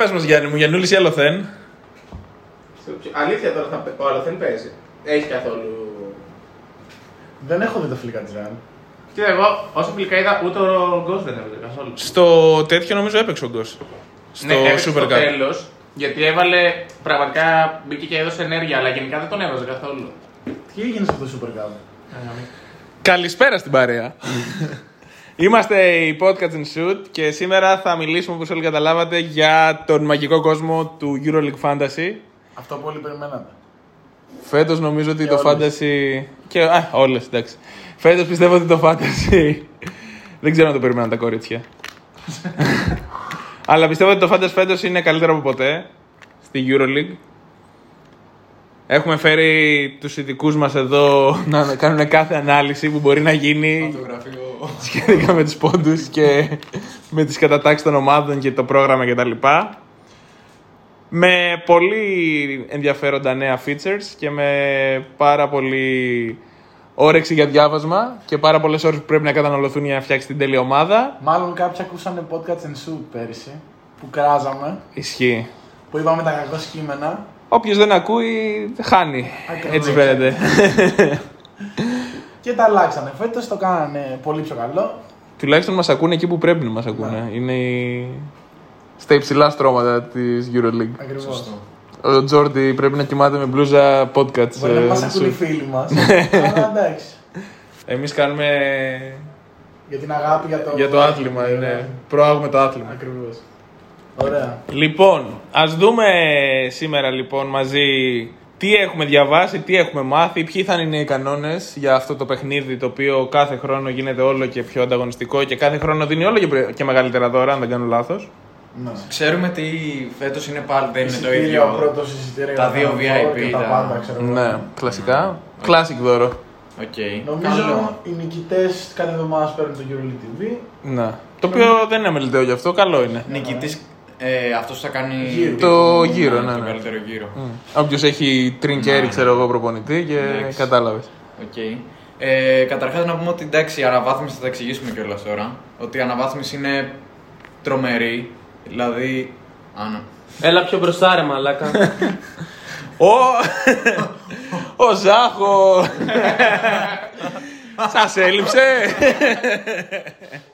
Για πες μας Γιάννη μου, Γιαννούλης ή Αλοθέν; Αλήθεια τώρα, θα... ο Αλοθέν παίζει. Έχει καθόλου... Δεν έχω δει τα φιλικά της Ρεάλ. Κοίτα, εγώ όσο φιλικά είδα, ούτε ο Γκος δεν έβγαλε καθόλου. Στο τέτοιο νομίζω έπαιξε ο Γκος. Στο ναι, έπαιξε Super στο Cup. τέλος, γιατί έβαλε, πραγματικά μπήκε και έδωσε ενέργεια, αλλά γενικά δεν τον έβαζε καθόλου. Τι έγινε σε αυτό το Super Cup. Καλησπέρα στην παρέα. Είμαστε η Podcast and Shoot και σήμερα θα μιλήσουμε όπως όλοι καταλάβατε για τον μαγικό κόσμο του EuroLeague Fantasy. Αυτό που όλοι περιμένατε. Φέτος νομίζω ότι Και το όλες. Fantasy... Και, α, όλες, εντάξει. Φέτος πιστεύω ότι το Fantasy... Δεν ξέρω αν το περιμέναν τα κορίτσια. Αλλά πιστεύω ότι το Fantasy φέτος είναι καλύτερο από ποτέ στη EuroLeague. Έχουμε φέρει τους ειδικούς μας εδώ να κάνουν κάθε ανάλυση που μπορεί να γίνει σχετικά με τους πόντους και με τις κατατάξεις των ομάδων και το πρόγραμμα κτλ. Με πολύ ενδιαφέροντα νέα features και με πάρα πολύ όρεξη για διάβασμα και πάρα πολλές ώρες που πρέπει να καταναλωθούν για να φτιάξει την τέλεια ομάδα. Μάλλον κάποιοι ακούσανε podcast and shoot πέρυσι που κράζαμε, Ισχύει. που είπαμε τα κακό κείμενα. Όποιος δεν ακούει, χάνει. Ακριβώς. Έτσι φαίνεται. Και τα αλλάξανε. Φέτος το κάνανε πολύ πιο καλό. Τουλάχιστον μας ακούνε εκεί που πρέπει να μας ακούνε. Είναι η... στα υψηλά στρώματα της EuroLeague. Ακριβώς. Ο Τζόρντι πρέπει να κοιμάται με μπλούζα podcast. Μπορεί να ε, μας σου. ακούνε οι φίλοι μας. Αλλά εντάξει. Εμείς κάνουμε Για την αγάπη για το, για το άθλημα, ναι. Προάγουμε το άθλημα. Ακριβώς. Ωραία. Λοιπόν, ας δούμε σήμερα λοιπόν μαζί τι έχουμε διαβάσει, τι έχουμε μάθει, ποιοι θα είναι οι κανόνες για αυτό το παιχνίδι το οποίο κάθε χρόνο γίνεται όλο και πιο ανταγωνιστικό και κάθε χρόνο δίνει όλο και, πρε- και μεγαλύτερα δώρα, αν δεν κάνω λάθος. Ναι. Ξέρουμε τι φέτος είναι πάλι, δεν είναι το Εισιτήρια, ίδιο. πρώτος εισιτήριο τα για δύο τον VIP, και τα τα- πάντα, ξέρω εγώ. Ναι, κλασικά. Classic δώρο. Οκ. Νομίζω Καλό. οι νικητές κάθε εβδομάδα παίρνουν το EuroLeague TV. Ναι. Το οποίο δεν είναι αμελητέο γι' αυτό, καλό είναι. Νικητής, ε, αυτός θα κάνει Γύρο. Το γύρο, ναι, το ναι. καλύτερο γύρο. Όποιος έχει τρινκέρι, Ναι. ξέρω εγώ, προπονητή και Εντάξει. κατάλαβες. Οκ. Ε, Καταρχάς να πούμε ότι εντάξει, η αναβάθμιση θα τα εξηγήσουμε κιόλας τώρα. Ότι η αναβάθμιση είναι τρομερή. Δηλαδή. Άνα. Έλα πιο μπροστά ρε μαλάκα. Ο, ο Ζάχο! Σας έλειψε!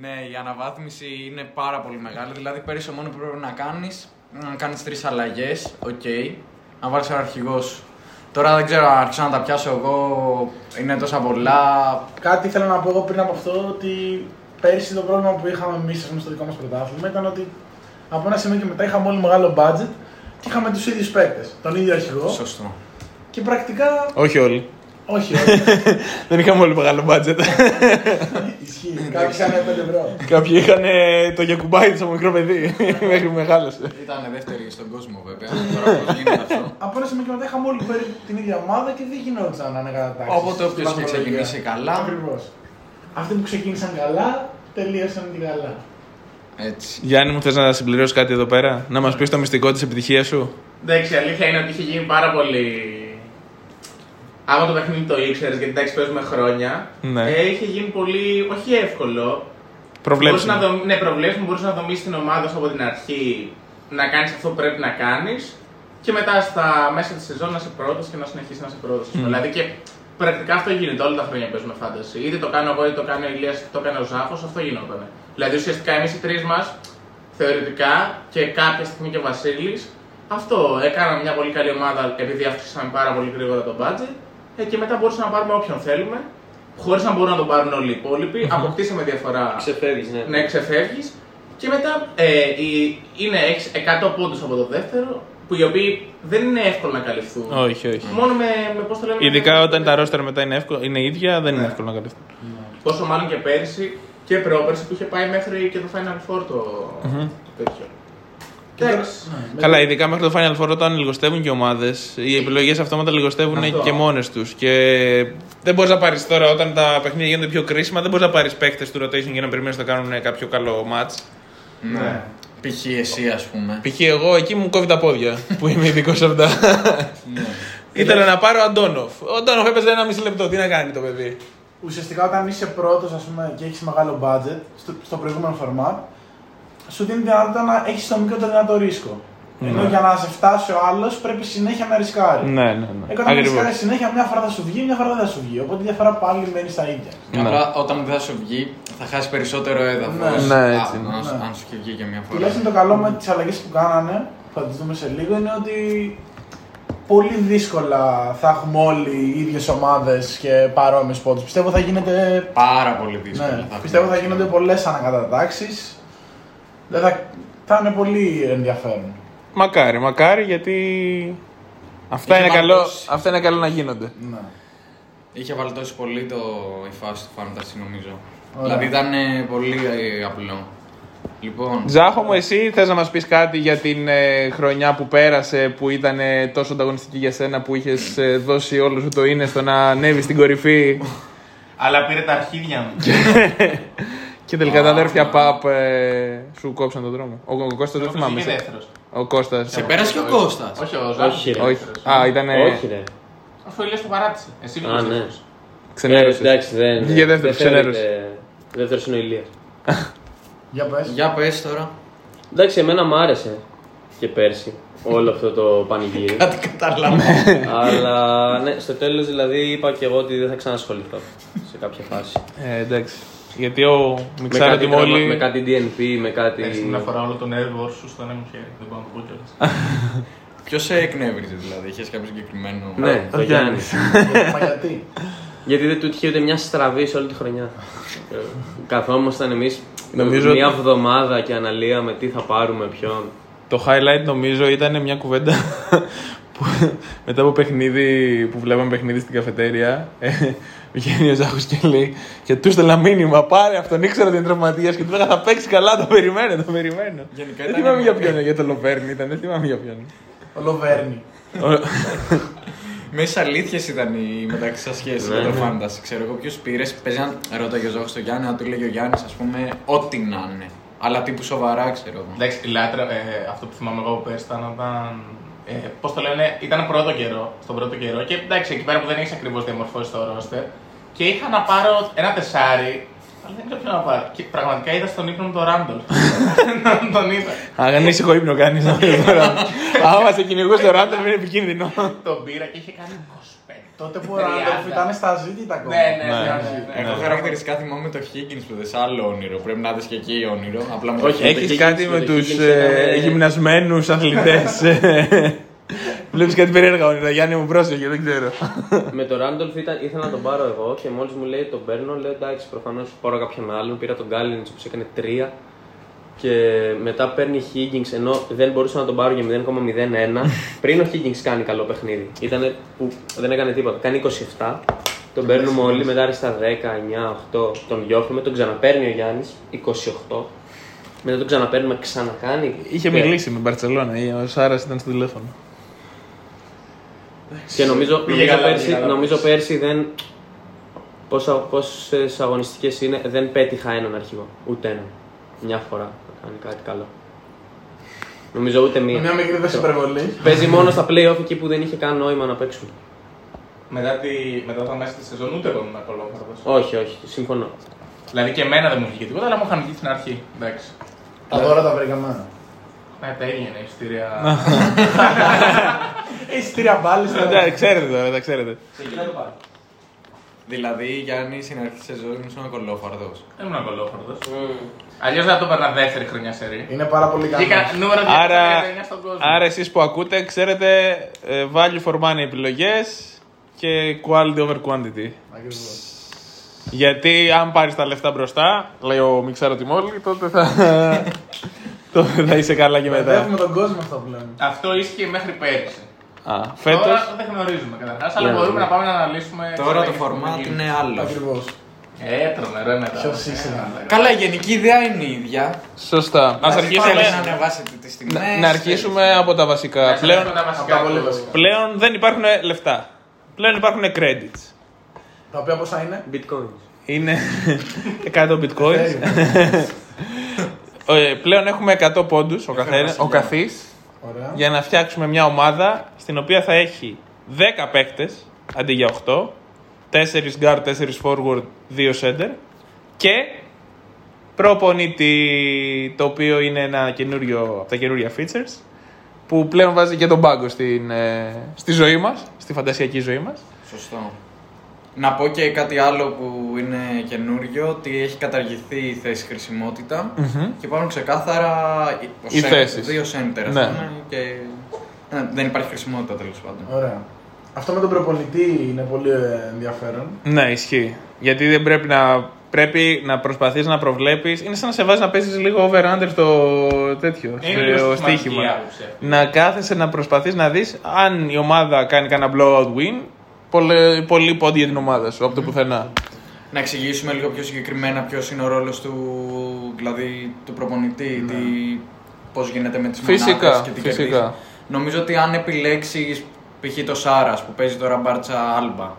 Ναι, η αναβάθμιση είναι πάρα πολύ μεγάλη. Δηλαδή, πέρυσι μόνο που πρέπει να κάνεις να κάνεις τρεις αλλαγές. Οκ. Να βάλεις ένα αρχηγός. Τώρα δεν ξέρω αν αρχίσω να τα πιάσω εγώ. Είναι τόσα πολλά. Κάτι ήθελα να πω εγώ πριν από αυτό ότι πέρσι το πρόβλημα που είχαμε εμείς στο δικό μας πρωτάθλημα ήταν ότι από ένα σημείο και μετά είχαμε όλοι μεγάλο budget και είχαμε τους ίδιους παίκτες. Τον ίδιο αρχηγό. Σωστό. Και πρακτικά. Όχι όλοι. Όχι, όχι. Δεν είχαμε όλοι μεγάλο budget. Ισχύει. Κάποιοι είχαν 5 ευρώ. Κάποιοι είχαν ε, το γιακουμπάι από μικρό παιδί μέχρι που μεγάλωσε. Ήταν δεύτερη στον κόσμο βέβαια. Τώρα πώς γίνεται αυτό. Από ένα σημείο και μετά είχαμε όλοι περίπου την ίδια ομάδα και δεν γινόταν να είναι κατατάξει. Οπότε όποιος είχε ξεκινήσει καλά. Ακριβώς. Αυτοί που ξεκίνησαν καλά τελείωσαν την καλά. Έτσι. Γιάννη μου, θες να συμπληρώσεις κάτι εδώ πέρα, να μας πεις το μυστικό της επιτυχίας σου; Εντάξει, η αλήθεια είναι ότι είχε γίνει πάρα πολύ. Άμα το παιχνίδι το ήξερες, γιατί εντάξει παίζουμε χρόνια, Ναι. ε, είχε γίνει πολύ, όχι εύκολο. Προβλέψουμε. Μπορείς να δομ... Ναι, προβλέψουμε, μπορείς να δομήσεις την ομάδα σου από την αρχή, να κάνεις αυτό που πρέπει να κάνεις και μετά στα μέσα της σεζόν να είσαι πρώτος και να συνεχίσεις να είσαι πρώτος. Δηλαδή και πρακτικά αυτό γίνεται όλα τα χρόνια που παίζουμε fantasy. Είτε το κάνω εγώ, είτε το κάνει ο Ηλίας, είτε το κάνει ο Ζάχος, αυτό γινόταν. Δηλαδή ουσιαστικά εμείς οι τρεις μας, θεωρητικά και κάποια στιγμή και ο Βασίλης, αυτό έκαναμε μια πολύ καλή ομάδα επειδή αυξήσαμε πάρα πολύ γρήγορα το budget ε, και μετά μπορούσαμε να πάρουμε όποιον θέλουμε χωρίς να μπορούν να τον πάρουν όλοι οι υπόλοιποι. Αποκτήσαμε διαφορά. Ξεφεύγεις, ναι. Ναι, ξεφεύγεις. Και μετά ε, η- είναι έχεις 100 πόντους από το δεύτερο, που οι οποίοι δεν είναι εύκολο να καλυφθούν. Όχι, όχι. Μόνο με, με πώς το λέμε. Ειδικά με- όταν τα ρόστερα μετά είναι, εύκολο, είναι ίδια, δεν είναι Ναι. εύκολο να καλυφθούν. Πόσο μάλλον και πέρυσι και πρόπερσι που είχε πάει μέχρι και το Final Four το τέτοιο. Εντάξει. Ναι, Καλά, ειδικά μέχρι το Final Four όταν λιγοστεύουν και οι ομάδες, οι επιλογές αυτόματα λιγοστεύουν Αυτό. και μόνες τους. Και δεν μπορείς να πάρεις τώρα όταν τα παιχνίδια γίνονται πιο κρίσιμα, δεν μπορείς να πάρεις παίκτες του rotation για να περιμένεις να κάνουν κάποιο καλό match. Ναι. Π.χ. εσύ, ας πούμε. Π.χ. εγώ εκεί μου κόβει τα πόδια που είμαι ειδικός σε αυτά. Ναι. Ήθελα να πάρω Αντόνοφ. Ο Αντόνοφ έπαιζε ένα μισή λεπτό. Τι να κάνει το παιδί. Ουσιαστικά όταν είσαι πρώτος και έχεις μεγάλο budget στο, στο προηγούμενο format, σου δίνει τη δυνατότητα να έχεις το μικρότερο δυνατό ρίσκο. Ενώ για να σε φτάσει ο άλλος πρέπει συνέχεια να ρισκάρει. Ναι, ναι, Ε, ναι. όταν Ακριβώς. ρισκάρεις συνέχεια, μια φορά θα σου βγει, μια φορά δεν θα σου βγει. Οπότε η διαφορά πάλι μένει στα ίδια. Ναι. Απλά όταν δεν θα σου βγει, θα χάσει περισσότερο έδαφος. Ναι. Ναι, έτσι είναι. Αν, Ναι. αν σου είχε βγει και μια φορά. Τουλάχιστον το καλό με τις αλλαγές που κάνανε, που θα τις δούμε σε λίγο, είναι ότι πολύ δύσκολα θα έχουμε όλοι οι ίδιες ομάδες και παρόμοιες πόντους. Πιστεύω θα γίνεται. Πάρα πολύ δύσκολο. Ναι, θα πιστεύω θα πούμε. γίνονται πολλές ανακατατάξεις. Δεν θα, θα είναι πολύ ενδιαφέρον. Μακάρι, μακάρι γιατί. Αυτά Είχε είναι, καλό, βαλτώσει. αυτά είναι καλό να γίνονται. Ναι. Είχε βαλτώσει πολύ το, η φάση του Fantasy νομίζω. Ωραία. Δηλαδή ήταν ε, πολύ ε, απλό. Λοιπόν, Ζάχο μου, εσύ θες να μας πεις κάτι για την ε, χρονιά που πέρασε που ήταν ε, τόσο ανταγωνιστική για σένα που είχες ε, δώσει όλο σου το είναι στο να ανέβεις στην κορυφή; Αλλά πήρε τα αρχίδια μου. και τελικά τα αδέρφια Παπ ε, σου κόψαν τον δρόμο. Ο, ο Κώστας δεν θυμάμαι. Είχε σε- δεύτερος. Ο Κώστας. σε πέρασε και ο Κώστας; Όχι, ο Ζάχος Όχι, είχε ρε. Όχι. δεύτερος. Α, ήταν. Όχι, ρε. Αφού ο Ηλίας το παράτησε. Εσύ Α, βγήκες ναι. δεύτερος. Ε, Ξενέρωσες. εντάξει, δεν. Βγήκε δεύτερος, δεν ξενέρωσες. θεωρείται- Δεύτερος είναι ο Ηλίας. Για πες. Για πες τώρα. Εντάξει, εμένα μου άρεσε και πέρσι όλο αυτό το πανηγύρι. Κάτι καταλάβω. Αλλά ναι, στο τέλος δηλαδή είπα και εγώ ότι δεν θα ξανασχοληθώ σε κάποια φάση. Ε, εντάξει. Γιατί ο με, Μιξάρα κάτι τη τραυμα- Μόλι. με κάτι DNP, με κάτι. Εντάξει, την αφορά όλο τον nerve σου στο ένα μου χέρι. Δεν μπορώ να το πω κιόλας. Ποιος σε εκνεύριζε δηλαδή, είχες κάποιο συγκεκριμένο. Ναι, ο το Γιάννης. Μα γιατί; Γιατί δεν του είχε ούτε μια στραβή σε όλη τη χρονιά. Ε, Καθόμασταν εμείς Νομίζω μια ότι- εβδομάδα και αναλύαμε τι θα πάρουμε, ποιον. Το highlight νομίζω ήταν μια κουβέντα που μετά από παιχνίδι που βλέπαμε παιχνίδι στην καφετέρια. Ε, βγαίνει ο Ζάχος και λέει και τους στέλνα μήνυμα. Πάρε αυτόν, ήξερα ότι είναι τραυματίας και του λέγα θα παίξεις καλά. Το περιμένω, το περιμένω. Γενικά δεν ήταν- θυμάμαι για ποιον, για το Λοβέρνη ήταν, δεν θυμάμαι για ποιον. Ο Λοβέρνη. Ο- Μέσα αλήθειες ήταν οι μεταξύ σας σχέσει Ναι, με το ναι. Fantasy. Ξέρω εγώ ποιου πήρες. Παίζει να ρώταγε ο Ζώο στο Γιάννη, να του λέγει ο Γιάννης, ας πούμε, ό,τι να είναι. Αλλά τύπου σοβαρά, ξέρω εγώ. Εντάξει, η λάτρα, ε, αυτό που θυμάμαι εγώ πέρσι ήταν όταν. Ε, Πώς το λένε, ήταν πρώτο καιρό, στον πρώτο καιρό και εντάξει, εκεί πέρα που δεν έχεις ακριβώς διαμορφώσει το ρόστερ. Και είχα να πάρω ένα τεσάρι, αλλά δεν ξέρω ποιο να πάρω. Και πραγματικά είδα στον ύπνο μου τον Ράντολ. τον είδα. Αν ήσυχο ύπνο κάνεις τώρα. Άμα σε κυνηγούσε το ράντερ είναι επικίνδυνο. τον πήρα και είχε κάνει 25. Τότε που ο Ράντολφ ήταν στα ζήτητα ακόμα. Ναι, ναι, Ναι, ναι. ναι. ναι. Εγώ χαρακτηριστικά θυμάμαι το Higgins που δεν άλλο όνειρο. Πρέπει να δεις και εκεί όνειρο. Απλά με το Όχι, Higgins. Έχεις Higgins, κάτι με με το τους Higgins έκανε- γυμνασμένους αθλητές. Βλέπεις κάτι περίεργα όνειρα. Γιάννη μου πρόσεχε, δεν ξέρω. Με το Ράντολφ ήταν, ήθελα να τον πάρω εγώ και μόλις μου λέει τον παίρνω, λέω εντάξει, προφανώς πάρω κάποιον άλλον. Πήρα τον Γκάλιν που έκανε 3 και μετά παίρνει Higgins ενώ δεν μπορούσα να τον πάρω για 0,01 πριν ο Higgins κάνει καλό παιχνίδι. Ήταν που δεν έκανε τίποτα. Κάνει 27, τον παίρνουμε όλοι, μετά άρεσε στα 10, 9, 8, τον διώχνουμε, τον ξαναπαίρνει ο Γιάννης 28. Μετά τον ξαναπαίρνουμε, ξανακάνει. Είχε Και- μιλήσει με Μπαρσελόνα. Ο Σάρας ήταν στο τηλέφωνο. Και νομίζω, Πήγε νομίζω, καλά, πέρσι, πήγε καλά. νομίζω πέρσι δεν. Πόσα, πόσες αγωνιστικές είναι, δεν πέτυχα έναν αρχηγό. Ούτε έναν. Μια φορά να κάνει κάτι καλό. Νομίζω ούτε μία. Μια μικρή δόση υπερβολή. Παίζει μόνο στα play-off εκεί που δεν είχε καν νόημα να παίξουν. Μετά, τη, μετά τα μέσα της σεζόν ούτε εγώ ήμουν ακολόφαρδος. Όχι, όχι, συμφωνώ. Δηλαδή και εμένα δεν μου βγήκε τίποτα, αλλά μου είχαν βγει στην αρχή. Εντάξει. Τα δώρα τα βρήκαμε. Ναι, τα ίδια είναι εισιτήρια. Εισιτήρια μπάλη. Τα ξέρετε τώρα, τα ξέρετε. Δηλαδή, Γιάννη, στην αρχή της σεζόν ήσουν ακολόφαρδο. Δεν ήμουν ακολόφαρδος. Αλλιώς δεν θα το έπαιρνα δεύτερη χρονιά σε ρί. Είναι πάρα πολύ καλό. Βγήκα νούμερο 239 Άρα, στον κόσμο. άρα εσείς που ακούτε, ξέρετε ε, value for money επιλογές και quality over quantity. Ακριβώς. Γιατί αν πάρεις τα λεφτά μπροστά, λέει ο Μιξάρο Τιμόλη, τότε θα. τότε θα είσαι καλά και μετά. Μπερδεύουμε τον κόσμο αυτό που λέμε. Αυτό ίσχυε μέχρι πέρυσι. Α, φέτος; Τώρα δεν γνωρίζουμε καταρχάς, αλλά Ναι. μπορούμε να πάμε να αναλύσουμε. Τώρα τι το θα format γίνει. είναι άλλο. Ακριβώς. Έτρωνε ρε μετά. Ποιος είσαι, Ε, ρε. Καλά, η γενική ιδέα είναι η ίδια. Σωστά. Α Θέλει αρχίσουμε. να ανεβάσετε τις τιμές. Να, να αρχίσουμε από τα βασικά. Να Πλέον, τα βασικά από τα πολύ του- βασικά. πλέον δεν υπάρχουν λεφτά. Πλέον υπάρχουν credits. Τα οποία πόσα είναι; Bitcoins. Είναι 100 bitcoins. Ε, πλέον έχουμε 100 πόντους ο, καθένας, ο καθής Ωραία. για να φτιάξουμε μια ομάδα στην οποία θα έχει 10 παίκτες αντί για 8, 4 guard, 4 forward, 2 center και προπονητή το οποίο είναι ένα καινούριο, από τα καινούρια features που πλέον βάζει και τον πάγκο στην, ε, στη ζωή μας, στη φαντασιακή ζωή μας. Σωστό. Να πω και κάτι άλλο που είναι καινούριο, ότι έχει καταργηθεί η θέση χρησιμότητα και υπάρχουν ξεκάθαρα ο Οι center, θέσεις. δύο center ας Ναι. πούμε, και ε, δεν υπάρχει χρησιμότητα τέλος πάντων. Ωραία. Αυτό με τον προπονητή είναι πολύ ε, ενδιαφέρον. Ναι, ισχύει. Γιατί δεν πρέπει να, πρέπει να προσπαθείς να προβλέπεις. Είναι σαν να σε βάζεις να παίζεις λίγο over-under στο τέτοιο, Είναι λίγο στο συστηματική στοίχημα. άποψη αυτή. Να κάθεσαι να προσπαθείς να δεις αν η ομάδα κάνει κανένα blowout win, πολύ, πολύ πόντι για την ομάδα σου, από το πουθενά. Να εξηγήσουμε λίγο πιο συγκεκριμένα ποιος είναι ο ρόλος του, δηλαδή, του προπονητή, τι, πώς γίνεται με τις Φυσικά, μονάδες και τι φυσικά. κερδίζει. Νομίζω ότι αν επιλέξεις π.χ. το Σάρας που παίζει τώρα μπάρτσα Άλμπα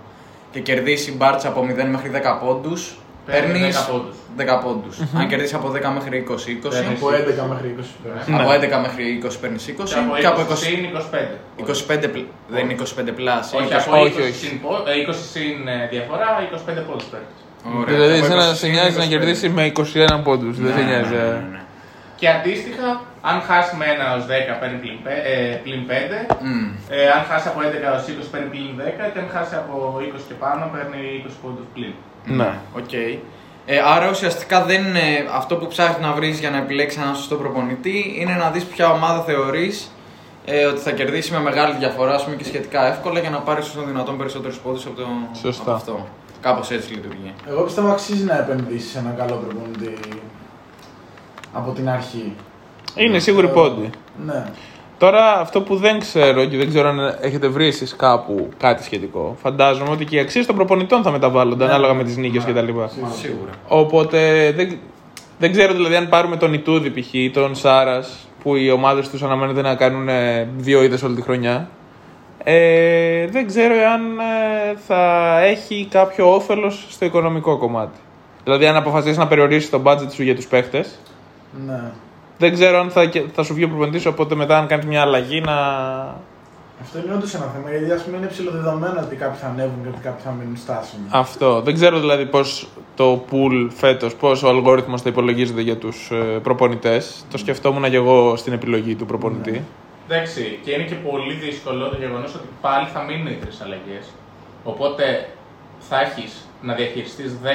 και κερδίσει μπάρτσα από 0 μέχρι 10 πόντους, Παίρνεις παίρνεις 10 πόντους. 10 πόντους. Αν κερδίσεις από 10 μέχρι 20, 20. Παίρνεις. Από 11 μέχρι 20 πέρα. Ναι. Από 11 μέχρι 20 παίρνεις 20 Και και από από 20 20. συν 25. 25 πλ- δεν είναι 25 πλάς. Όχι, είναι από 20 όχι, όχι. συν πο- ε, 20 συν ε, διαφορά, 25 πόντους παίρνεις. Ωραία. δηλαδή, Από εσένα 20 σε νοιάζει να 25. κερδίσει με 21 πόντους. δεν σε Ναι, νοιάζει. ναι, ε. ναι, ναι. Και αντίστοιχα, αν χάσεις με 1 ως 10 παίρνει πλην, πέ- ε, πλην 5, Μμ. ε, αν χάσεις από 11 ως 20 παίρνει πλην 10 και αν χάσεις από 20 και πάνω παίρνει 20 πόντους πλην. Ναι. Οκ. Ε, άρα ουσιαστικά δεν είναι αυτό που ψάχνεις να βρεις για να επιλέξεις έναν σωστό προπονητή είναι να δεις ποια ομάδα θεωρείς ε, ότι θα κερδίσει με μεγάλη διαφορά ας πούμε, και σχετικά εύκολα για να πάρεις όσο δυνατόν περισσότερου πόντους από, το, Σωστά. από αυτό. Κάπως έτσι λειτουργεί. Εγώ πιστεύω αξίζει να επενδύσεις σε έναν καλό προπονητή από την αρχή. Είναι σίγουρη πόντι. Ναι. Τώρα αυτό που δεν ξέρω και δεν ξέρω αν έχετε βρει εσείς κάπου κάτι σχετικό. Φαντάζομαι ότι και οι αξίες των προπονητών θα μεταβάλλονται Ναι. ανάλογα με τις νίκες Ναι. κτλ. Σίγουρα. Οπότε δεν, δεν ξέρω δηλαδή αν πάρουμε τον Ιτούδη π.χ. ή τον Σάρας που οι ομάδες τους αναμένεται να κάνουν ε, δύο είδες όλη τη χρονιά. Ε, δεν ξέρω αν ε, θα έχει κάποιο όφελος στο οικονομικό κομμάτι. Δηλαδή, αν αποφασίσεις να περιορίσεις το budget σου για τους παίχτες, ναι. Δεν ξέρω αν θα, και- θα σου βγει ο προπονητής. Οπότε μετά, αν κάνει μια αλλαγή, να. Αυτό είναι όντως ένα θέμα γιατί ας πούμε είναι ψηλοδεδομένο ότι κάποιοι θα ανέβουν και ότι κάποιοι θα μείνουν στάσιμοι. Αυτό. Δεν ξέρω δηλαδή πώς το pool φέτος, πώς ο αλγόριθμος θα υπολογίζεται για τους προπονητές. Το σκεφτόμουν και εγώ στην επιλογή του προπονητή. Εντάξει, και είναι και πολύ δύσκολο το γεγονός ότι πάλι θα μείνουν οι τρεις αλλαγές. Οπότε θα έχεις να διαχειριστείς 10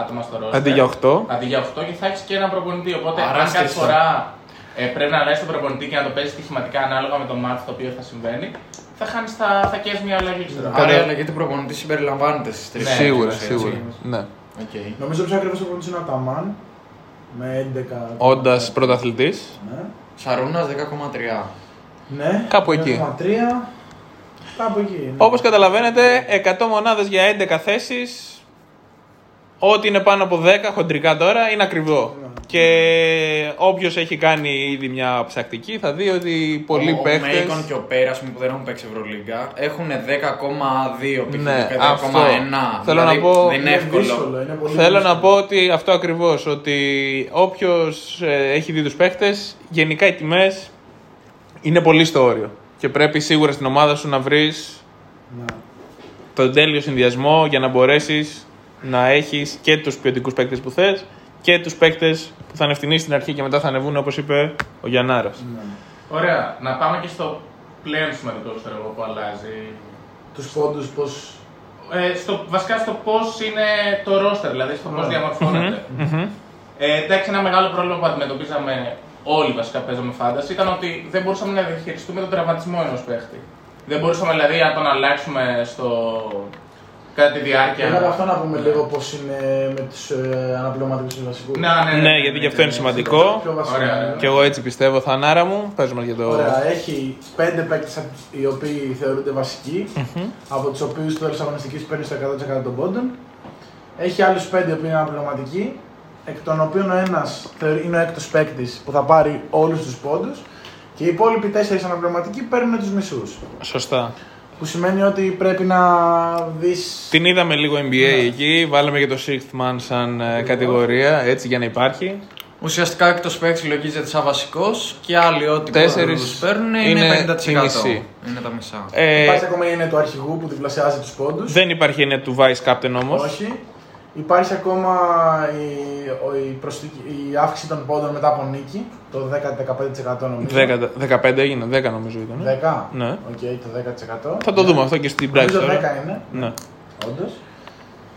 άτομα στο ρόλο. Αντί για 8. Αντί για 8 και θα έχεις και έναν προπονητή. Οπότε Άρα αν κάθε στις- φορά ε, πρέπει να αλλάζει τον προπονητή και να το παίζει στοιχηματικά ανάλογα με το μάτι το οποίο θα συμβαίνει, θα χάνεις θα, θα καίεις μια αλλαγή. ξέρω. Άρα η Ωραία. αλλαγή του προπονητή συμπεριλαμβάνεται στις τρεις. Ναι, σίγουρα, έτσι. σίγουρα. Ναι. Οκ. Νομίζω πιο ακριβώς ο προπονητή είναι ο Ταμάν με 11. Όντας πρωταθλητής. Ναι. Σαρούνα 10,3. Ναι. Κάπου εκεί. 1,3. Κάπου εκεί. Ναι. Όπως καταλαβαίνετε, 100 μονάδες για 11 θέσεις. Ό,τι είναι πάνω από 10 χοντρικά τώρα είναι ακριβό. Ναι. Και όποιος έχει κάνει ήδη μια ψακτική θα δει ότι πολλοί ο, Ο παίχτε. Μέικον και ο Πέρας ας πούμε, που δεν έχουν παίξει Ευρωλίγκα έχουν 10,2 π.χ. Ναι, και 10,1. αυτό. Θέλω δηλαδή, να πω- Δεν είναι Είναι εύκολο. δύσκολο, είναι πολύ Θέλω να δύσκολο. πω ότι αυτό ακριβώς. Ότι όποιος έχει δει τους παίχτες, γενικά οι τιμές είναι πολύ στο όριο. Και πρέπει σίγουρα στην ομάδα σου να βρεις Ναι. τον τέλειο συνδυασμό για να μπορέσεις να έχεις και τους ποιοτικούς παίκτες που θες και τους παίκτες που θα είναι ευθυνοί στην αρχή και μετά θα ανεβούν όπως είπε ο Γιαννάρας. Ναι. Ωραία, να πάμε και στο πλέον σημαντικό ξέρω εγώ, που αλλάζει. Τους πόντους πώ. Ε, στο, βασικά στο πώς είναι το roster, δηλαδή στο πώς Ωραία. διαμορφώνεται. Ε, εντάξει, ένα μεγάλο πρόβλημα που αντιμετωπίζαμε όλοι βασικά παίζαμε φάνταση ήταν ότι δεν μπορούσαμε να διαχειριστούμε τον τραυματισμό ενός παίχτη. Δεν μπορούσαμε δηλαδή να τον αλλάξουμε στο, κατά τη διάρκεια. Πέρα από αυτό να πούμε λίγο πώς είναι με του ε, αναπληρωματικού του βασικού. Ναι, ναι, Ναι, γιατί και αυτό είναι σημαντικό. Πιο βασικό. Ωραία, ωραία. Και εγώ έτσι πιστεύω, Θανάρα μου. Πες μας για το. Ωραία, έχει πέντε παίκτες οι οποίοι θεωρούνται βασικοί, από τους οποίους το τέλο αγωνιστική παίρνει στο 100% των πόντων. Έχει άλλους πέντε οι οποίοι είναι αναπληρωματικοί, εκ των οποίων ο ένας είναι ο έκτος παίκτης που θα πάρει όλους τους πόντους και οι υπόλοιποι τέσσερις αναπληρωματικοί παίρνουν τους μισούς. Σωστά. Που σημαίνει ότι πρέπει να δει. Την είδαμε λίγο NBA εκεί. Βάλαμε και το Sixth Man σαν ε, κατηγορία, έτσι για να υπάρχει. Ουσιαστικά έκτος παίκτης λογίζεται σαν βασικός και άλλοι ό,τι Τέσσερις πόντους παίρνουν είναι, είναι 50%. η μισή. Είναι τα μισά. Ε, Υπάρχει ακόμα η έννοια του αρχηγού που διπλασιάζει τους πόντους. δεν υπάρχει έννοια του Vice Captain όμως. Όχι. Υπάρχει ακόμα η, ο- η, προσθήκη- η αύξηση των πόντων μετά από νίκη, το 10-15% νομίζω. 15 έγινε, 10 νομίζω ήταν. 10. Ναι. Οκ, το 10%. Θα το δούμε αυτό και στην πράξη Νομίζω 10 τώρα. είναι, Ναι. όντως.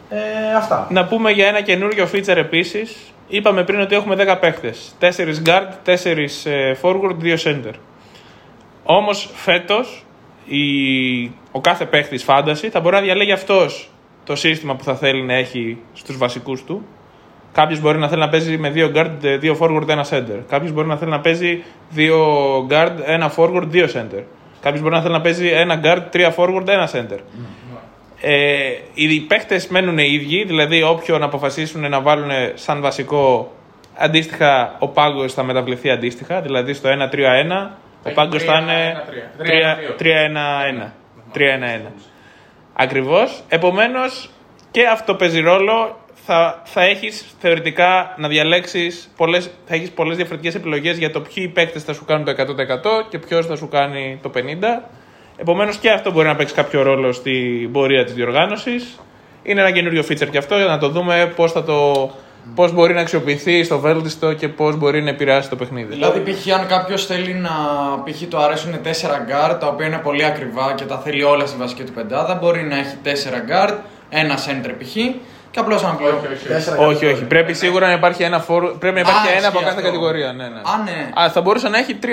Ε, αυτά. Να πούμε για ένα καινούριο feature επίσης. Είπαμε πριν ότι έχουμε 10 παίχτε. 4 guard, 4 ε, forward, 2 center. Όμως φέτος ο κάθε παίχτη fantasy θα μπορεί να διαλέγει αυτός το σύστημα που θα θέλει να έχει στους βασικούς του. Κάποιος μπορεί να θέλει να παίζει με 2 guard, 2 forward, 1 center. Κάποιος μπορεί να θέλει να παίζει 2 guard, 1 forward, 2 center. Κάποιος μπορεί να θέλει να παίζει 1 guard, 3 forward, 1 center. Ε, οι παίχτε μένουν οι ίδιοι, δηλαδή όποιον αποφασίσουν να βάλουν σαν βασικό, αντίστοιχα ο πάγκος θα μεταβληθεί αντίστοιχα. Δηλαδή στο 1-3-1, ο έχει πάγκος θα είναι 3-1-3. 3-1-1. Ακριβώς. Επομένως και αυτό παίζει ρόλο. Θα, θα έχεις θεωρητικά να διαλέξεις πολλές θα έχεις πολλές διαφορετικές επιλογές για το ποιοι παίκτες θα σου κάνουν το 100% και ποιος θα σου κάνει το 50%. Επομένως και αυτό μπορεί να παίξει κάποιο ρόλο στην πορεία της διοργάνωσης. Είναι ένα καινούριο feature και αυτό για να το δούμε πώς θα το. Πώς μπορεί να αξιοποιηθεί στο βέλτιστο και πώς μπορεί να επηρεάσει το παιχνίδι. Δηλαδή, π.χ. αν κάποιος θέλει να. π.χ. του αρέσουν 4 guard, τα οποία είναι πολύ ακριβά και τα θέλει όλα στη βασική του πεντάδα, μπορεί να έχει 4 guard, ένα center π.χ. και απλώς να πλέον. Όχι, όχι. Τέσσερα Όχι, κατηγορίες. όχι. Πρέπει σίγουρα να υπάρχει ένα φόρο. Πρέπει να υπάρχει Α, ένα από ισχύει κάθε αυτό. κατηγορία. Ναι, ναι. Α, ναι. Α, θα μπορούσε να έχει 3-1-1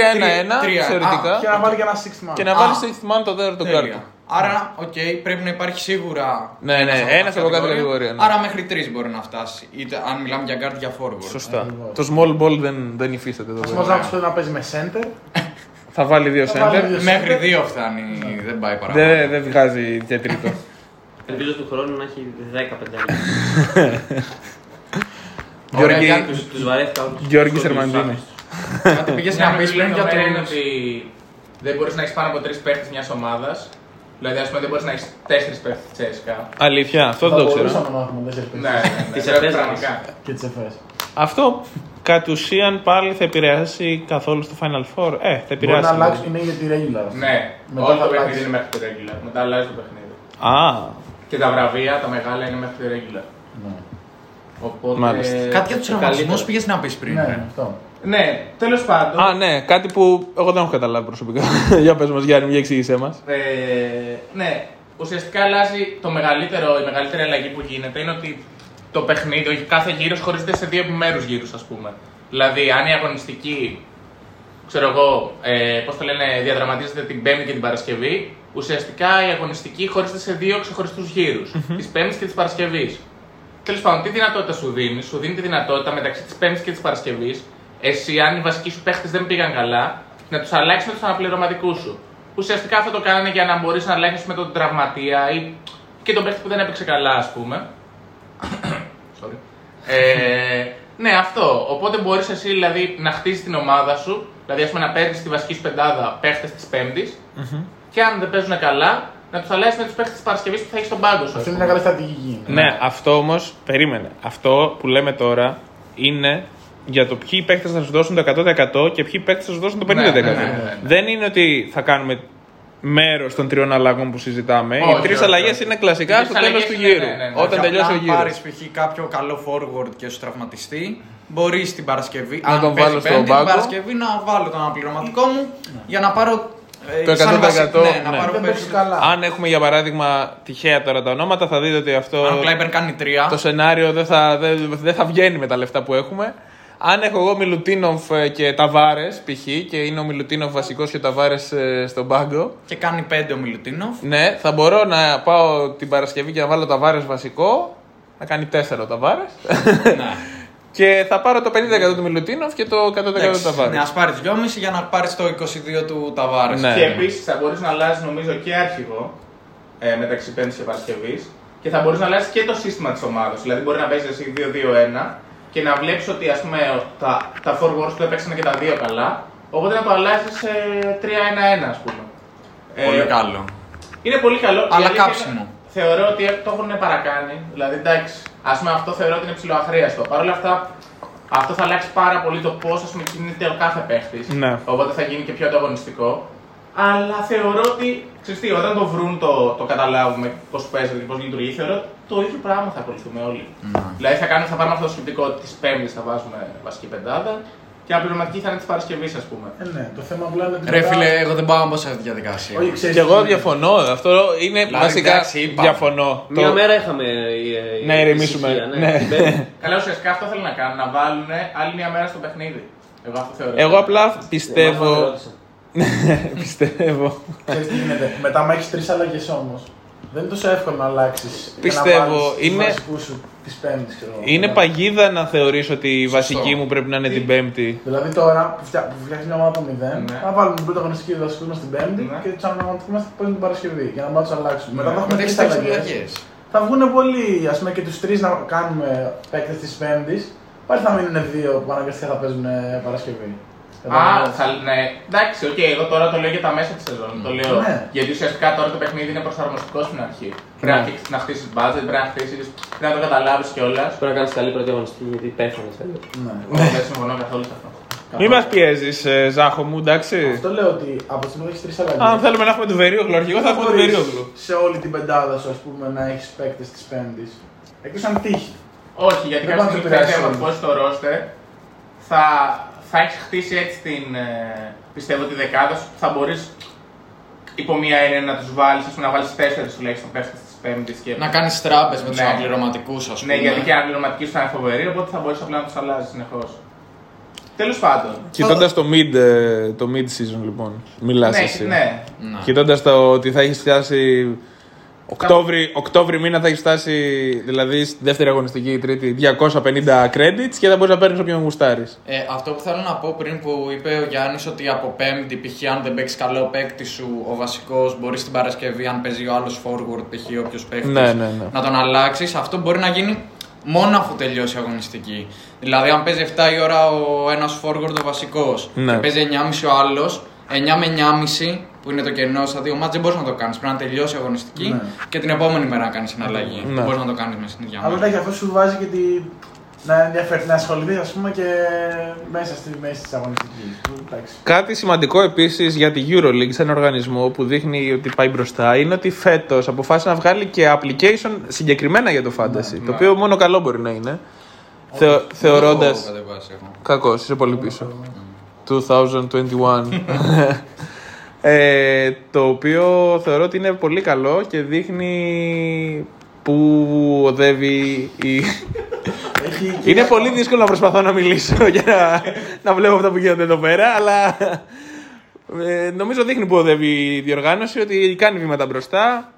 τρία. θεωρητικά. Και να βάλει και ένα sixth man. Και να Α. βάλει 6th man το δεύτερο Τέλεια. guard-ο. Άρα, οκ, πρέπει να υπάρχει σίγουρα. Ναι, ναι, ένας από κάθε κατηγορία, ναι. Άρα μέχρι τρεις μπορεί να φτάσει. Είτε αν μιλάμε για guard για forward. Σωστά. Το small ball δεν, δεν υφίσταται εδώ Ο πέρα. Μοζάκος θέλει να παίζει με center. Θα βάλει δύο Θα βάλει center. δύο Μέχρι center. δύο φτάνει, δεν πάει παραπάνω. Δεν δεν βγάζει και τρίτο. Ελπίζω του χρόνου να έχει 10 πεντάρια. Ωραία, Γιώργη- για- Τους, τους βαρέθηκα όλους. Γιώργη Τους Σερμαντίνη. άκουσες. Κάτι πήγες Μια να πεις πριν για λεπτομέρεια είναι το. ότι δεν μπορείς να έχεις πάνω από τρεις παίχτες μιας ομάδας. Δηλαδή, ας πούμε, δεν μπορείς να έχεις τέσσερις παίχτες της CSKA. Αλήθεια, αυτό Θα δεν το ξέρω. μπορούσαμε να έχουμε τέσσερις Ναι, παίκτες. ναι, ναι, Τις ναι, εφές πραγματικά. Και τις εφές. Αυτό κατ' ουσίαν πάλι θα επηρεάσει καθόλου στο Final Four. Ε, θα Μπορεί να επηρεάσει. αλλάξει, είναι για τη regular. αυτό. Ναι, Μετά όλο θα το παιχνίδι αλλάξει. είναι μέχρι το regular. Μετά αλλάζει το παιχνίδι. Α, Και τα βραβεία, τα μεγάλα είναι μέχρι το regular. Ναι. Οπότε. Μάλιστα. Κάτι για τους τραυματισμούς καλύτερο. πήγες να πεις πριν. Ναι, αυτό. Ναι, τέλος πάντων. α, ναι, κάτι που εγώ δεν έχω καταλάβει προσωπικά. για πες μας Γιάννη, για εξήγησέ μας. Ε, ναι, ουσιαστικά αλλάζει το μεγαλύτερο, η μεγαλύτερη αλλαγή που γίνεται είναι ότι το παιχνίδι, όχι κάθε γύρος χωρίζεται σε δύο επιμέρου γύρους, ας πούμε. Δηλαδή, αν η αγωνιστική, ξέρω εγώ, ε, πώς το λένε, διαδραματίζεται την Πέμπτη και την Παρασκευή, ουσιαστικά η αγωνιστική χωρίζεται σε δύο ξεχωριστούς γύρους, της Πέμπτης και της Παρασκευής. Τέλος πάντων, τι δυνατότητα σου δίνεις, σου δίνει τη δυνατότητα μεταξύ της Πέμπτης και της Παρασκευής, εσύ, αν οι βασικοί σου παίχτες δεν πήγαν καλά, να τους αλλάξεις με τους αναπληρωματικούς σου. Ουσιαστικά αυτό το κάνανε για να μπορείς να αλλάξεις με τον τραυματία ή και τον παίχτη που δεν έπαιξε καλά, ας πούμε. Sorry. Ε, ναι, αυτό. Οπότε μπορείς εσύ δηλαδή να χτίσει την ομάδα σου, δηλαδή ας πούμε να παίρνεις τη βασική σου πεντάδα παίχτες της πεμπτη και αν δεν παίζουν καλά, να τους αλλάξει με τους παίχτε της Παρασκευής που θα έχει στον πάγκο σου. ας Αυτό είναι πούμε. μια καλή στρατηγική. Ναι, αυτό όμως, περίμενε. Αυτό που λέμε τώρα είναι για το ποιοι παίκτες θα σου δώσουν το 100% και ποιοι παίκτες θα σου δώσουν το 50%. Ναι, ναι, ναι, ναι, ναι. Δεν είναι ότι θα κάνουμε μέρος των τριών αλλαγών που συζητάμε. Όχι, Οι τρεις όχι, αλλαγές όχι. είναι κλασικά Οι στο τρεις τέλος του αλλαγές είναι, γύρου. ναι, ναι, ναι. Όταν Και τελειώσει ο απλά Αν γύρος. πάρεις π.χ. κάποιο καλό forward και σου τραυματιστεί, μπορείς την Παρασκευή. Να αν τον παίζει βάλω στον Πέμπτη, πάγκο. Την Παρασκευή να βάλω τον αναπληρωματικό μου για να πάρω. Ε, Το σαν 100%, βασι- Ναι, να ναι. πάρω Δεν παίξει περισσότερο. καλά. Αν έχουμε για παράδειγμα τυχαία τώρα τα ονόματα, θα δείτε ότι αυτό Αν ο Κλάιμπερν κάνει τρία. το σενάριο δεν θα, δεν, δεν θα βγαίνει με τα λεφτά που έχουμε. αν έχω εγώ Μιλουτίνοφ ε, και Ταβάρες π.χ. και είναι ο Μιλουτίνοφ βασικός και ο Ταβάρες στον πάγκο. Και κάνει 5 ο Μιλουτίνοφ. Ναι, θα μπορώ να πάω την Παρασκευή και να βάλω Ταβάρες βασικό. Να κάνει 4 ο Ταβάρες. ναι. και θα πάρω το 50% του Μιλουτίνοφ και το 100% του Εντάξει, Ταβάρε. Ναι, ας πάρεις 2,5 για να πάρεις το 22 του Ταβάρε. Ναι. Και επίσης θα μπορείς να αλλάζεις νομίζω και αρχηγό ε, μεταξύ Πέμπτης και Παρασκευής και θα μπορείς να αλλάζεις και το σύστημα της ομάδας. Δηλαδή μπορεί να παίζεις εσύ 2-2-1 και να βλέπεις ότι ας πούμε, τα, τα forwards του έπαιξαν και τα δύο καλά. Οπότε να το αλλάζεις σε 3-1-1 ας πούμε. Πολύ Ε, καλό. Είναι πολύ καλό. Η Αλλά αλήθεια κάψιμο. Είναι- Θεωρώ ότι το έχουν παρακάνει. Δηλαδή εντάξει, ας πούμε αυτό θεωρώ ότι είναι ψηλοαχρίαστο. Παρ' όλα αυτά, αυτό θα αλλάξει πάρα πολύ το πώς κινείται ο κάθε παίχτης. Ναι. Οπότε θα γίνει και πιο ανταγωνιστικό. Αλλά θεωρώ ότι ξέρεις τι, όταν το βρουν το, το καταλάβουμε πώς παίζεται και πώς λειτουργεί, θεωρώ ότι το ίδιο πράγμα θα ακολουθούμε όλοι. Δηλαδή θα, κάνουμε, θα πάρουμε αυτό το σκεπτικό τη Πέμπτη, θα βάζουμε βασική πεντάδα και απληρωματική θα είναι της Παρασκευής, ας πούμε. Ε, ναι, το θέμα απλά είναι ότι. Ρε μετά- φίλε, εγώ δεν πάω να μπω σε αυτή τη διαδικασία. Όχι, ξέρεις Και εγώ τι- διαφωνώ. Αυτό είναι Δηλαδή, βασικά. εντάξει, είπαμε. Διαφωνώ. Μια Το- μέρα είχαμε. ε, Να ε, ηρεμήσουμε. ησυχία, Ναι. Την Πέμπτη. Καλά, ουσιαστικά αυτό θέλουν να κάνουν, να βάλουν άλλη μια μέρα στο παιχνίδι. Εγώ αυτό θεωρώ. Εγώ απλά Εμάς μας πιστεύω. ρώτησαν. πιστεύω. Ξέρεις τι γίνεται. Μετά με έχεις τρεις αλλαγές όμως. Δεν είναι τόσο εύκολο να αλλάξεις. Πιστεύω, είναι- βασικούς σου τη Πέμπτη. Είναι παγίδα να θεωρείς ότι η βασική μου πρέπει να είναι την Πέμπτη. Δηλαδή τώρα που, φτιά, που φτιάχνεις μια ομάδα από 0, Ναι. να βάλουμε την πρωταγωνιστική βασικού μας την Πέμπτη Ναι. και τους αναγνωριστικούμε που παίζουν την Παρασκευή για να μπορούμε να τους αλλάξουμε. Μετά θα έχουμε Μετά τρεις έχεις αλλαγές. αλλαγές. Θα βγουν πολλοί, ας πούμε και τους τρεις να κάνουμε παίκτες της Πέμπτης. Πάλι θα μείνουν δύο που αναγκαστικά θα παίζουν ε, Παρασκευή. Α, θα, ναι. Εντάξει, οκ, εγώ τώρα το λέω για τα μέσα της σεζόν. Το λέω. Ναι. Γιατί ουσιαστικά τώρα το παιχνίδι είναι προσαρμοστικό στην αρχή. Πρέπει να, να χτίσεις budget, πρέπει να χτίσεις. Πρέπει να το καταλάβεις κιόλας. Πρέπει να κάνεις καλή πρώτη αγωνιστική γιατί πέθανε. Ναι. Δεν συμφωνώ καθόλου σε αυτό. Μην μας πιέζεις, Ζάχο μου, εντάξει. Αυτό λέω ότι από τη στιγμή που έχεις τρεις αλλαγές. Αν θέλουμε να έχουμε του Βερίγλου αρχηγό, θα έχουμε του Βερίγλου. σε όλη την πεντάδα σου, ας πούμε, να έχεις παίκτες της Πέμπτης. Εκτός αν τύχει. Όχι, γιατί Δεν κάποια πάνε στιγμή να που θα επηρεάσει διαμορφώσει το ρόστερ, θα, θα έχει χτίσει έτσι την. ε, πιστεύω τη δεκάδα σου που θα μπορείς υπό μία έννοια να τους βάλεις, να βάλεις τέσσερις τουλάχιστον παίχτες της Πέμπτης. Και... Να κάνεις τράπε με τους Ναι. αναπληρωματικού, ας πούμε. Ναι, γιατί και αν πληρωματική σου θα είναι φοβερή, οπότε θα μπορείς απλά να τους αλλάζεις συνεχώς. Τέλος πάντων. Κοιτώντας το mid, ε, το mid season λοιπόν. Μιλάς ναι, εσύ. ναι. Ναι. Κοιτώντας το ότι θα έχεις φτάσει. Οκτώβρη, Οκτώβρη μήνα θα έχει φτάσει, δηλαδή στη δεύτερη αγωνιστική ή τρίτη, 250 credits και θα μπορείς να παίρνεις όποιον γουστάρεις. Ε, αυτό που θέλω να πω πριν που είπε ο Γιάννης ότι από Πέμπτη, π.χ. αν δεν παίξει καλό παίκτη σου, ο βασικός μπορεί στην Παρασκευή, αν παίζει ο άλλος forward, π.χ. όποιος παίκτη, Ναι, ναι, ναι. να τον αλλάξεις. Αυτό μπορεί να γίνει μόνο αφού τελειώσει η αγωνιστική. Δηλαδή, αν παίζει 7 η ώρα ο ένας forward ο βασικός Ναι. και παίζει 9,5 ο άλλος, 9 με 9,5 που είναι το κενό στα δύο μάτια, δεν μπορείς να το κάνεις. Πρέπει να τελειώσει η αγωνιστική Ναι. και την επόμενη μέρα να κάνεις την αλλαγή. Ναι. Δεν μπορείς να το κάνεις μέσα στην ίδια Αλλά μέρα. εντάξει, αυτό σου βάζει και τη. να ενδιαφέρει, να ασχοληθεί, ας πούμε, και μέσα στη μέση τη αγωνιστική. Εντάξει. Κάτι σημαντικό επίσης για τη Euroleague, σαν οργανισμό που δείχνει ότι πάει μπροστά, είναι ότι φέτος αποφάσισε να βγάλει και application συγκεκριμένα για το fantasy. το οποίο μόνο καλό μπορεί να είναι. Θεω, Θεωρώντα. Δεν το έχω κατεβάσει εγώ. Κακός, είσαι πολύ πίσω. 2021. ε, το οποίο θεωρώ ότι είναι πολύ καλό και δείχνει που οδεύει η... Έχει είναι πολύ δύσκολο να προσπαθώ να μιλήσω για να, να βλέπω αυτά που γίνονται εδώ πέρα, αλλά ε, νομίζω δείχνει που οδεύει η διοργάνωση, ότι κάνει βήματα μπροστά.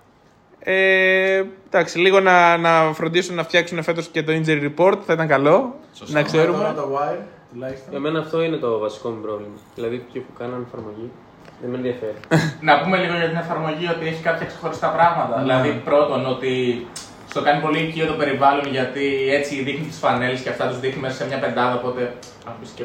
Ε, εντάξει, λίγο να, να φροντίσουν να φτιάξουν φέτος και το injury report θα ήταν καλό. Σωστά. Να ξέρουμε. Τώρα το wire, τουλάχιστον. Για μένα αυτό είναι το βασικό μου πρόβλημα. Δηλαδή, ποιοι που κάνανε εφαρμογή δεν με ενδιαφέρει. Να πούμε λίγο για την εφαρμογή ότι έχει κάποια ξεχωριστά πράγματα. Δηλαδή, πρώτον, ότι στο κάνει πολύ οικείο το περιβάλλον γιατί έτσι δείχνει τις φανέλες και αυτά τους δείχνει μέσα σε μια πεντάδα. Οπότε. Αν πεις και.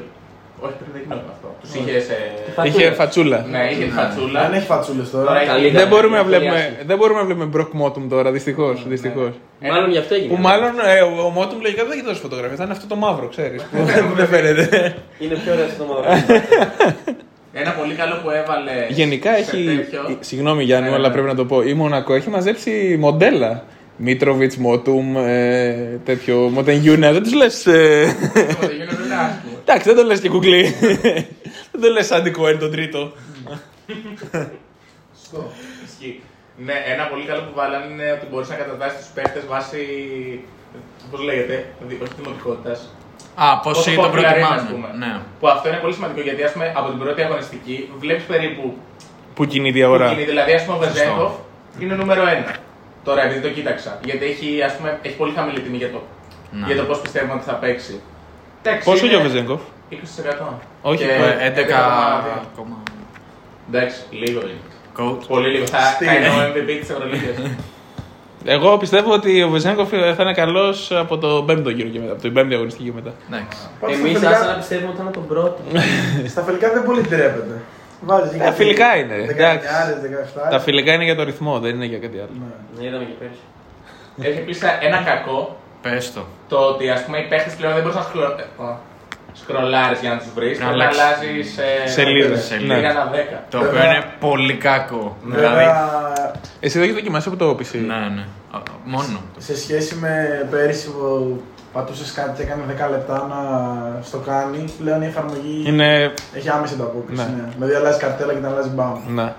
Όχι, πριν δεν γινόταν αυτό. Τους είχε. Σε... Είχε φατσούλα. Ναι, είχε τη φατσούλα. Δεν έχει φατσούλες Τώρα τώρα. έχει- Καλύτερα. Δεν μπορούμε, να είναι πολύ βλέπουμε, άσχημο. δεν μπορούμε να βλέπουμε Brock Motum τώρα, δυστυχώς. Δυστυχώς. Ένα- Μάλλον γι' αυτό έγινε. Που μάλλον ε, ο, ο Motum λογικά δεν έχει δώσει φωτογραφία, θα είναι αυτό το μαύρο, ξέρεις. δεν φαίνεται. Είναι πιο ωραίο στο μαύρο. Ένα πολύ καλό που έβαλε. Γενικά σε έχει. τέτοιο- Συγγνώμη Γιάννη, Ναι, αλλά ναι. πρέπει να το πω. Η Μονακό έχει μαζέψει μοντέλα. Μίτροβιτς, Μότουμ, ε, τέτοιο. Μοτενγιούνα, δεν τους λες. Το τελειώνω, δεν είναι άσχημο. Εντάξει, δεν το λες και κουκλί. δεν το λες σαν Κοέν τον τρίτο. Ισχύει. Ναι, ένα πολύ καλό που βάλανε είναι ότι μπορείς να κατατάσσεις τους παίχτε βάσει. Πώς λέγεται, δι- όχι δημοτικότητας. Α, πώς πόσο ή τον popular είναι, ας προτιμάνε. πούμε. Ναι. Που αυτό είναι πολύ σημαντικό γιατί ας πούμε, από την πρώτη αγωνιστική βλέπεις περίπου Πού κινείται η που αγορά. κινεί. Δηλαδή, ας πούμε, ο Βεζέγκοφ είναι νούμερο 1. Τώρα, επειδή το κοίταξα. Γιατί έχει, ας πούμε, έχει πολύ χαμηλή τιμή για το, Ναι. για το πώς πιστεύουμε ότι θα παίξει. Εντάξει, Πόσο είναι για ο Βεζέγκοφ. 20%. Όχι, Και Ε, 11 11,2. ακόμα. Εντάξει, λίγο είναι. Coach. Πολύ λίγο. Θα, θα είναι ο MVP της Ευρωλίγα. Εγώ πιστεύω ότι ο Βεζέγκοφ θα είναι καλός από το πέμπτο γύρο και μετά. Από την πέμπτη αγωνιστική και μετά. Εντάξει. Πάντως στα Εμείς φιλικά- άσα να πιστεύουμε ότι θα είναι τον πρώτο. Στα φιλικά δεν πολύ ντρέπεται. Βάζεις Τα φιλικά είναι, εντάξει. 17. Τα φιλικά είναι για το ρυθμό, δεν είναι για κάτι άλλο. Ναι, είδαμε και πέρσι. Έχει επίσης ένα κακό Πες το. το ότι ας πούμε, οι παίχτες πλέον δεν μπορεί να σκρο... σκρολάρεις για να τους βρεις. Πρέπει να αλλάξεις. αλλάζεις Σελίδες, σελίδες. ναι. ένα 10. Το οποίο είναι πολύ κακό. Δηλαδή. Βέβαια, Εσύ δεν έχεις δοκιμάσει από το PC. Ναι, ναι. Α, Μόνο. σε σχέση με πέρυσι που πατούσες κάτι και έκανε 10 λεπτά να στο κάνει, πλέον η εφαρμογή Είναι. έχει άμεση ανταπόκριση. Ναι. Ναι. Δηλαδή αλλάζει καρτέλα και την αλλάζει μπαμ. Ναι.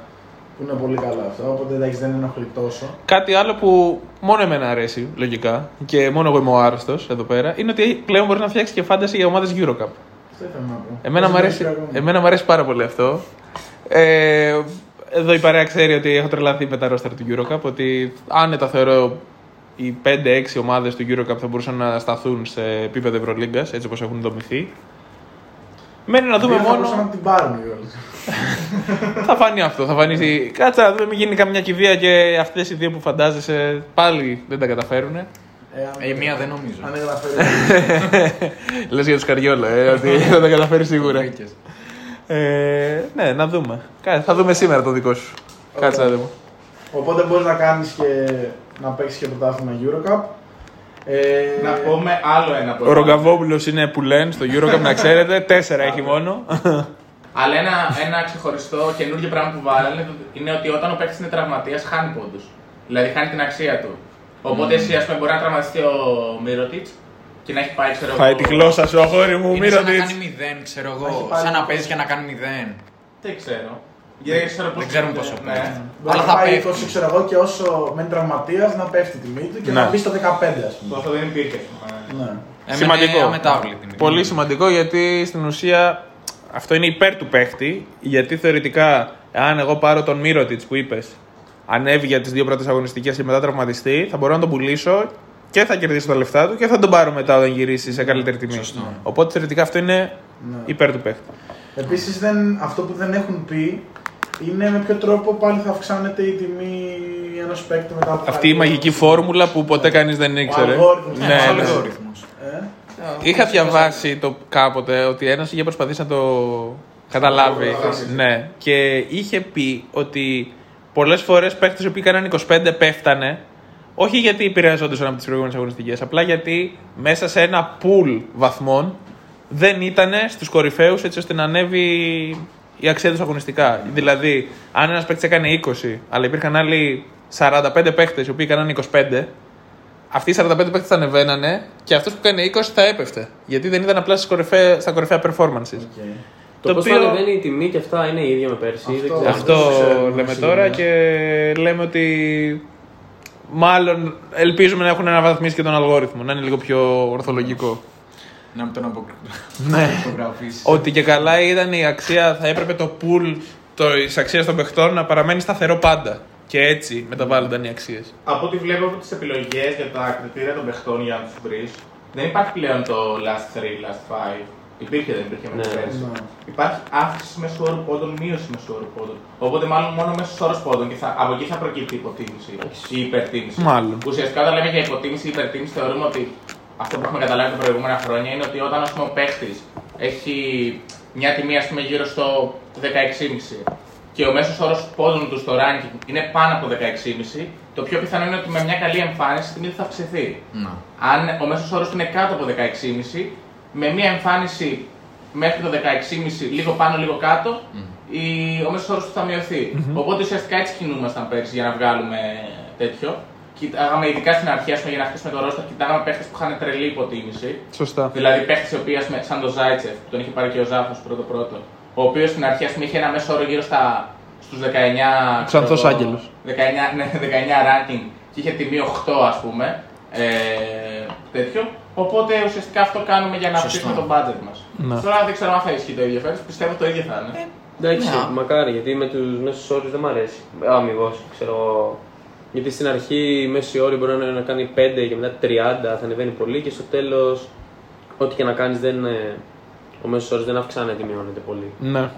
Που είναι πολύ καλό αυτό. Οπότε εντάξει, δεν ενοχλεί τόσο. Κάτι άλλο που μόνο εμένα αρέσει, λογικά, και μόνο εγώ είμαι ο άρρωστος εδώ πέρα, είναι ότι πλέον μπορεί να φτιάξει και φάνταση για ομάδες Eurocup. Αυτό ήθελα να πω. Εμένα Πώς μου, δεν αρέσει, έχει ακόμα; εμένα μου αρέσει πάρα πολύ αυτό. Ε, εδώ η παρέα ξέρει ότι έχω τρελαθεί με τα ρόστερα του Eurocup, ότι άνετα θεωρώ οι 5-6 ομάδες του Eurocup θα μπορούσαν να σταθούν σε επίπεδο Ευρωλίγκας, έτσι όπως έχουν δομηθεί. Μένει να δούμε Δύο θα μόνο. μπορούσαν να την πάρουν οι όλες. Θα φανεί αυτό. Θα φανεί. Κάτσε να δούμε, μην γίνει καμιά κηδεία και αυτές οι δύο που φαντάζεσαι πάλι δεν τα καταφέρουν. Ε, αν- Η μία δεν νομίζω. Αν δεν καταφέρει. Λες για τους Καριόλα, ε, ότι δεν τα καταφέρει σίγουρα. Βρήκες. Ε, ναι, να δούμε. Κάτσε, θα δούμε σήμερα το δικό σου. Κάτσε να δούμε. Οπότε μπορείς να κάνεις και να παίξεις και πρωτάθλημα Eurocup. Ε, Να πούμε άλλο ένα Ο πρόβλημα. Ρογκαβόπουλος είναι που λένε στο Eurocup, να ξέρετε. Τέσσερα έχει μόνο. Αλλά ένα, ένα ξεχωριστό καινούργιο πράγμα που βάλανε είναι ότι όταν ο παίκτης είναι τραυματίας, χάνει πόντους. Δηλαδή χάνει την αξία του. Οπότε εσύ, ας πούμε, μπορεί να τραυματιστεί ο Μύρωτιτς και να έχει πάει, ξέρω Φάει τη γλώσσα σου, αγόρι μου, Είναι σαν να μοίρα κάνει μηδέν, ξέρω Έχει εγώ. πάλι Σαν να το- παίζει και να κάνει μηδέν. Δεν ξέρω. Γιατί δεν ξέρω πώς Δεν ξέρουμε γίνεται. πόσο Ναι. παίζει. Μπορεί Αλλά να θα πάει πέφτει. 20, ξέρω εγώ, και όσο μένει τραυματίας να πέφτει η τιμή του και Ναι. να μπει στο 15, ας πούμε. Αυτό δεν υπήρχε. ας πούμε. Ναι. Έμενε Σημαντικό. αμετάβλητη. Πολύ σημαντικό γιατί στην ουσία αυτό είναι υπέρ του παίχτη. Γιατί θεωρητικά, αν εγώ πάρω τον Μύρωτιτς που είπες, ανέβει για τις δύο πρώτες αγωνιστικές και μετά τραυματιστεί, θα μπορώ να τον πουλήσω και θα κερδίσω τα λεφτά του και θα τον πάρω μετά όταν γυρίσει σε καλύτερη τιμή. Σωστό. Οπότε θεωρητικά αυτό είναι Ναι. υπέρ του παίχτη. Επίσης, αυτό που δεν έχουν πει είναι με ποιο τρόπο πάλι θα αυξάνεται η τιμή ενός παίκτη μετά από Αυτή η μαγική φόρμουλα που ποτέ κανείς δεν ήξερε. αλγόριθμος. Ναι, Ναι, ναι. Αλγόριθμος. αλγόριθμος. Ε, Είχα διαβάσει το κάποτε ότι ένας είχε προσπαθήσει να το καταλάβει. καταλάβει. Ναι. Και είχε πει ότι πολλές φορές παίχτες οι οποίοι κάναν 25 πέφτανε. Όχι γιατί επηρεαζόντουσαν από τις προηγούμενες αγωνιστικές, απλά γιατί μέσα σε ένα pool βαθμών δεν ήταν στους κορυφαίους έτσι ώστε να ανέβει η αξία τους αγωνιστικά. Δηλαδή, αν ένας παίκτης έκανε 20, αλλά υπήρχαν άλλοι 45 παίχτες οι οποίοι έκαναν 25, αυτοί οι 45 παίκτες θα ανεβαίνανε και αυτός που κάνει 20 θα έπεφτε. Γιατί δεν ήταν απλά στις κορυφαία, στα κορυφαία performances. OK. Το, Το πώς οποίο- θα ανεβαίνει η τιμή και αυτά είναι ίδια με πέρσι. Αυτό- δεν ξέρω. Αυτό δεν ξέρουμε λέμε σίγουρα. τώρα και λέμε ότι μάλλον ελπίζουμε να έχουν αναβαθμίσει και τον αλγόριθμο, να είναι λίγο πιο ορθολογικό. Να μην τον Ναι. απογραφήσει. ότι και καλά ήταν η αξία, θα έπρεπε το pool της αξίας των παιχτών να παραμένει σταθερό πάντα. Και έτσι μεταβάλλονταν οι αξίες. Από ό,τι βλέπω από τις επιλογές για τα κριτήρια των παιχτών για να τους βρει, δεν υπάρχει πλέον το last 3, last 5. Υπήρχε, δεν υπήρχε με Ναι. την πέρσι. Ναι. Υπάρχει αύξηση μέσου όρου πόντων, μείωση μέσου όρου πόντων. Οπότε, μάλλον μόνο μέσο όρος πόντων και θα, από εκεί θα προκύπτει η υποτίμηση ή η υπερτίμηση. Μάλλον. Ουσιαστικά, όταν λέμε για υποτίμηση ή υπερτίμηση, θεωρούμε ότι αυτό που έχουμε καταλάβει τα προηγούμενα χρόνια είναι ότι όταν ας πούμε, ο παίχτης έχει μια τιμή ας πούμε, γύρω στο 16,5 και ο μέσος όρος πόντων του στο ranking είναι πάνω από 16,5, το πιο πιθανό είναι ότι με μια καλή εμφάνιση η τιμή του θα αυξηθεί. Να. Αν ο μέσος όρος του είναι κάτω από 16,5, με μια εμφάνιση μέχρι το 16,5, λίγο πάνω, λίγο κάτω, η, ο μέσος όρος του θα μειωθει Οπότε ουσιαστικά έτσι κινούμασταν πέρσι για να βγάλουμε τέτοιο. Κοιτάγαμε ειδικά στην αρχή, ας πούμε, για να χτίσουμε το ρόστερ, κοιτάγαμε παίχτες που είχαν τρελή υποτίμηση. Σωστά. Δηλαδή παίχτες οι οποίοι, ας πούμε, σαν το Ζάιτσεφ, που τον είχε πάρει και ο Ζάφος πρώτο-πρώτο, ο οποίος στην αρχή ας πούμε, είχε ένα μέσο όρο γύρω στα, στους 19. ξέρω Ξανθός εγώ, άγγελος. 19, ναι, 19 ranking και είχε τιμή 8 ας πούμε. Ε, τέτοιο. Οπότε ουσιαστικά αυτό κάνουμε για να Σωστό. αυξήσουμε το budget μας. Ναι. Τώρα δεν ξέρω αν θα ισχύει το ίδιο φέτο. Πιστεύω το ίδιο θα είναι. Εντάξει, Ναι. μακάρι γιατί με τους μέσους όρους δεν μ' αρέσει. Αμυγός, ξέρω. Γιατί στην αρχή η μέση όρη μπορεί να, να κάνει 5 και μετά 30, θα ανεβαίνει πολύ και στο τέλος, ό,τι και να κάνεις, δεν, ε, ο μέσος όρος δεν αυξάνεται ή μειώνεται πολύ. Ναι.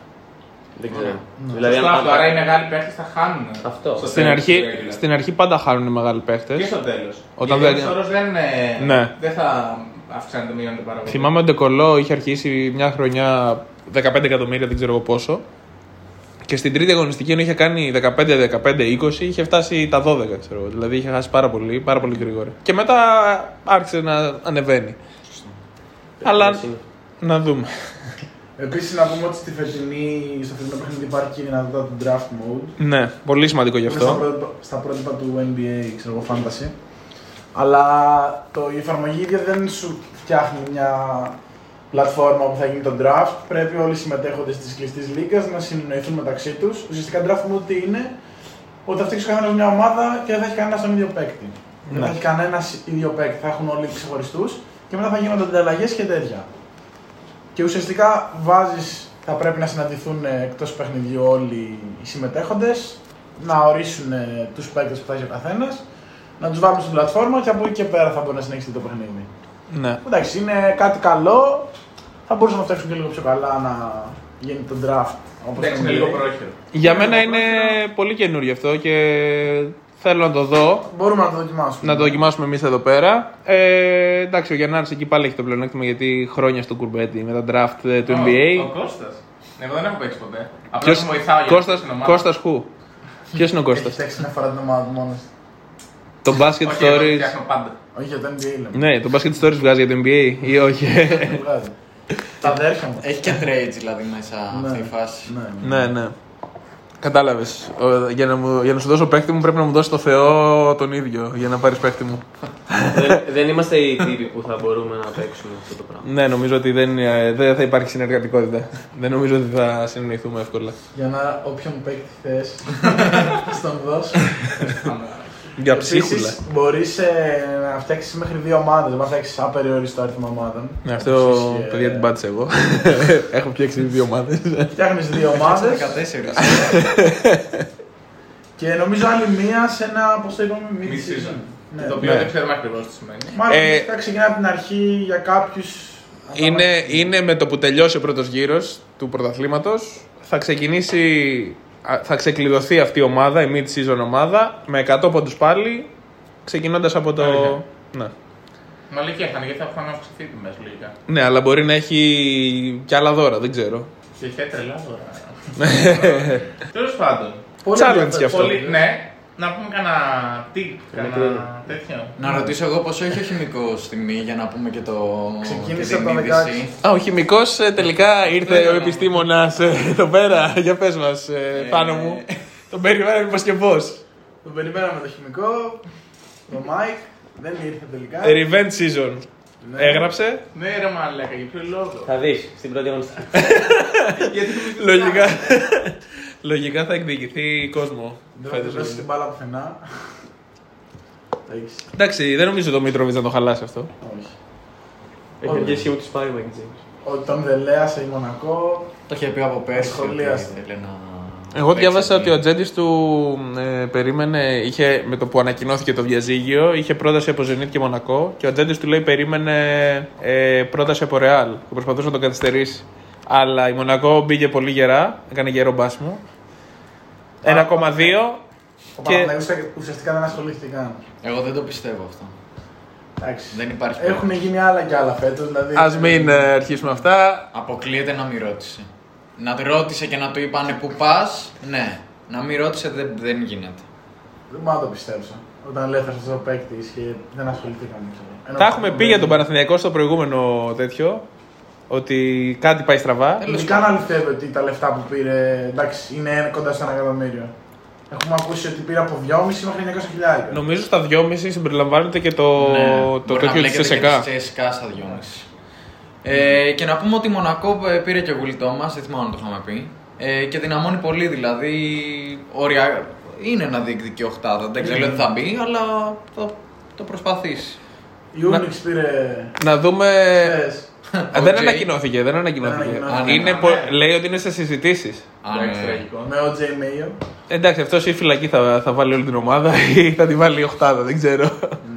Δεν ξέρω. Δηλαδή, Δηλαδή, αν, αυτό, άρα οι μεγάλοι παίχτες θα χάνουν. Αυτό. στο Στην τέλος αρχή, του regular. στην αρχή πάντα χάνουν οι μεγάλοι παίχτες. Και στο τέλος. Όταν Γιατί δεν- ο όρος δεν, ε, Ναι. δεν θα αυξάνεται, μειώνεται πάρα πολύ. Θυμάμαι ότι ο Ντεκολό είχε αρχίσει μια χρονιά 15 εκατομμύρια, δεν ξέρω εγώ πόσο. Και στην τρίτη αγωνιστική, ενώ είχε κάνει 15-15-20, είχε φτάσει τα 12, ξέρω εγώ. Δηλαδή είχε χάσει πάρα πολύ, πάρα πολύ γρήγορα. Και μετά άρχισε να ανεβαίνει. Αλλά Έτσι είναι. Να δούμε. Επίσης να πούμε ότι στη φετινή, στο φετινό παιχνίδι υπάρχει και η δυνατότητα του draft mode. Ναι, πολύ σημαντικό γι' Είναι Στα αυτό. πρότυπα, στα πρότυπα του NBA, ξέρω εγώ, fantasy. Αλλά το, η εφαρμογή ίδια δεν σου φτιάχνει μια πλατφόρμα που θα γίνει το draft. Πρέπει όλοι οι συμμετέχοντες της κλειστής λίγας να συνεννοηθούν μεταξύ τους. Ουσιαστικά draft mode τι είναι, ότι θα φτιάξει κανένας μια ομάδα και δεν θα έχει κανένας τον ίδιο παίκτη. Δεν Ναι. θα έχει κανένας ίδιο παίκτη, θα έχουν όλοι ξεχωριστούς και μετά θα γίνονται ανταλλαγές και τέτοια. Και ουσιαστικά βάζεις, θα πρέπει να συναντηθούν εκτός παιχνιδιού όλοι οι συμμετέχοντες, να ορίσουν τους παίκτες που θα έχει ο καθένας, να τους βάλουν στην πλατφόρμα και από εκεί και πέρα θα μπορεί να συνεχίσει το παιχνίδι. Ναι. Εντάξει, είναι κάτι καλό. Θα μπορούσαμε να φτιάξουμε και λίγο πιο καλά να γίνει το draft. Όπως Εντάξει, το είναι λίγο NBA. πρόχειρο. Για μένα είναι πολύ καινούριο αυτό και θέλω να το δω. Μπορούμε να το δοκιμάσουμε. Να το δοκιμάσουμε εμείς εδώ πέρα. Ε, εντάξει, ο Γιάννη εκεί πάλι έχει το πλεονέκτημα γιατί χρόνια στο κουρμπέτι με τα draft ε, του Ο- NBA. Ο Κώστας. Εγώ δεν έχω παίξει ποτέ. Απλά Ποιος, τον βοηθάω για Κώστας, να την ομάδα. Κώστας Χου. Ποιος είναι ο Έχει Κώστας; φτιάξει μια φορά την ομάδα του μόνο. Το Basket Όχι, εγώ το Stories. φτιάχνω πάντα. Όχι για το NBA λέμε. Ναι, το Basket Stories βγάζει για το NBA ή όχι; Δεν βγάζει. Τα αδέρφια μου. Έχει και trades δηλαδή μέσα Ναι. αυτή η φάση. Ναι. ναι, ναι. Κατάλαβες. Για, να μου- για να σου δώσω παίχτη μου πρέπει να μου δώσεις το Θεό τον ίδιο για να πάρεις παίχτη μου. δεν, δεν είμαστε οι τύποι που θα μπορούμε να παίξουμε αυτό το πράγμα. Ναι, νομίζω ότι δεν, ε, δεν θα υπάρχει συνεργατικότητα. δεν νομίζω ότι θα συνεννοηθούμε εύκολα. Για να όποιον παίκτη θες, στον δώσω. Για ψίχουλα. μπορείς να φτιάξεις μέχρι δύο ομάδες. Δεν να φτιάξεις απεριόριστο αριθμό ομάδων. Ναι, αυτό Επίσης, ε, παιδιά την πάτησα εγώ. Έχω φτιάξει δύο ομάδες. Φτιάχνεις δύο ομάδες 14. και νομίζω άλλη μία σε ένα. Πώς το είπαμε, mid Mid-season. season. Ναι. Το οποίο Ναι. δεν ξέρουμε ακριβώς τι σημαίνει. Μάλλον Ε, ε, ξεκινάει από την αρχή για κάποιους. είναι, είναι με το που τελειώσει ο πρώτος γύρος του πρωταθλήματος θα ξεκινήσει, α, θα ξεκλειδωθεί αυτή η ομάδα, η mid-season ομάδα, με 100 πόντους πάλι, ξεκινώντας από το... Αλήθεια. Ναι. Μα λέει και θα είναι, γιατί θα έχουν αυξηθεί τιμέ λογικά. ναι, αλλά μπορεί να έχει και άλλα δώρα, δεν ξέρω. Και είχε τρελά τώρα. Τέλος πάντων. Challenge γι' αυτό. Πολύ, ναι, να πούμε κανένα tip, κανένα κρίνω. τέτοιο. Να ρωτήσω εγώ πόσο έχει ο χημικός στη μη για να πούμε και το. Ξεκίνησε και την από το είδηση. 16. Α, ο χημικός ε, τελικά ήρθε ο επιστήμονας ε, εδώ πέρα. Για πες μας, ε, πάνω μου. Τον περιμέναμε πως και πώς. Τον περιμέναμε το χημικό, το Mike, δεν ήρθε τελικά. Revenge season. Ναι. Έγραψε. Ναι, ρε μαλάκα, για ποιο λόγο; Θα δεις στην πρώτη αγωνιστική. Γιατί το Λογικά. Λογικά θα εκδικηθεί κόσμο. Δεν θα φέτος. του δώσει την μπάλα πουθενά. Τα έχεις. Εντάξει, δεν νομίζω το Μήτροβιτ να το χαλάσει αυτό. Όχι. Έχει βγει σχήμα του πάει ο Mike James. Ότι τον δελέασε η Μονακό. Το είχε πει από πέρσι. ότι Σχολίασε. ήθελε να Εγώ παίξει διάβασα αυτή. ότι ο ατζέντης του ε, περίμενε, είχε, με το που ανακοινώθηκε το διαζύγιο, είχε πρόταση από Zenit και Μονακό και ο ατζέντης του λέει περίμενε ε, πρόταση από Ρεάλ και προσπαθούσε να τον καθυστερήσει. Αλλά η Μονακό μπήκε πολύ γερά, έκανε γερό μπάσιμο. 1,2 Ο Και- Παναθηναϊκός ουσιαστικά δεν ασχολήθηκε καν. Εγώ δεν το πιστεύω αυτό. Εντάξει. Δεν υπάρχει Έχουν γίνει άλλα κι άλλα φέτος. Δηλαδή, Α μην ε, αρχίσουμε αυτά. Αποκλείεται να μην ρώτησε. Να τη ρώτησε και να του είπανε που πας, ναι. Να μην ρώτησε δεν, δεν γίνεται. Δεν μπορώ να το πιστέψω. Όταν ελεύθερο αυτό ο παίκτη και δεν ασχοληθήκαν. ξέρω. Ενώ Τα έχουμε πει για τον δεν- Παναθηναϊκό στο προηγούμενο τέτοιο. Ότι κάτι πάει στραβά. Τέλος Δεν καν αληθεύει ότι τα λεφτά που πήρε εντάξει, είναι κοντά στο ένα εκατομμύριο. Έχουμε ακούσει ότι πήρε από 2,5 μέχρι 900 χιλιάρικα. Νομίζω στα 2,5 συμπεριλαμβάνεται και το, Ναι, το μπορεί να τέτοιο της μπλέκεται και ΣΕΚΑ. της CSKA στα 2,5. Ε, και να πούμε ότι η Μονακό ε, πήρε και γουλτό μας, δεν θυμάμαι αν το είχαμε πει. Ε, και δυναμώνει πολύ, δηλαδή. Όρια, είναι να διεκδικεί οχτάδα. Δεν ξέρω τι θα μπει, αλλά θα το προσπαθήσει. Η Unix πήρε. Να δούμε. χθες. Α, δεν OJ. ανακοινώθηκε, δεν ανακοινώθηκε. Δεν ανακοινώθηκε. Είναι, Α, πο- ναι. λέει ότι είναι σε συζητήσεις. Α, Εντάξει, ναι. τραγικό. Με ο J. Mayo. Εντάξει, αυτός ή φυλακή θα, θα βάλει όλη την ομάδα ή θα τη βάλει η οχτάδα, δεν ξέρω.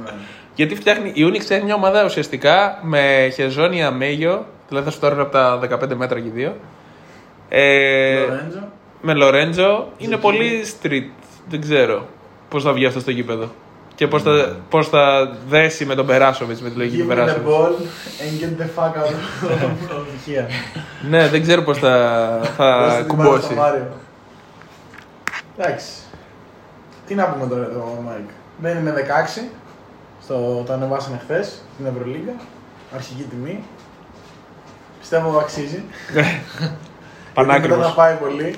Ναι. Γιατί φτιάχνει, η Unix φτιάχνει μια ομάδα ουσιαστικά με χεζόνια μέγιο, δηλαδή θα σου τώρα από τα 15 μέτρα και δύο. Ε, Λορέντζο. με Λορέντζο είναι πολύ street. Δεν ξέρω πώς θα βγει αυτό στο γήπεδο. Και πώς θα, πώς θα δέσει με τον Περάσοβιτς, με τη λογική του Give me the Περάσοβιτς. ball and get the fuck out of the here. Ναι, δεν ξέρω πώς θα, Δώστε θα την μπάλα στο κουμπώσει. Μάριο. Εντάξει. Τι να πούμε τώρα εδώ, Μάικ. Μπαίνει με 16. Στο, το ανεβάσανε χθες στην Ευρωλίγκα. Αρχική τιμή. Πιστεύω αξίζει. Γιατί μετά Πανάκριβο. θα πάει πολύ.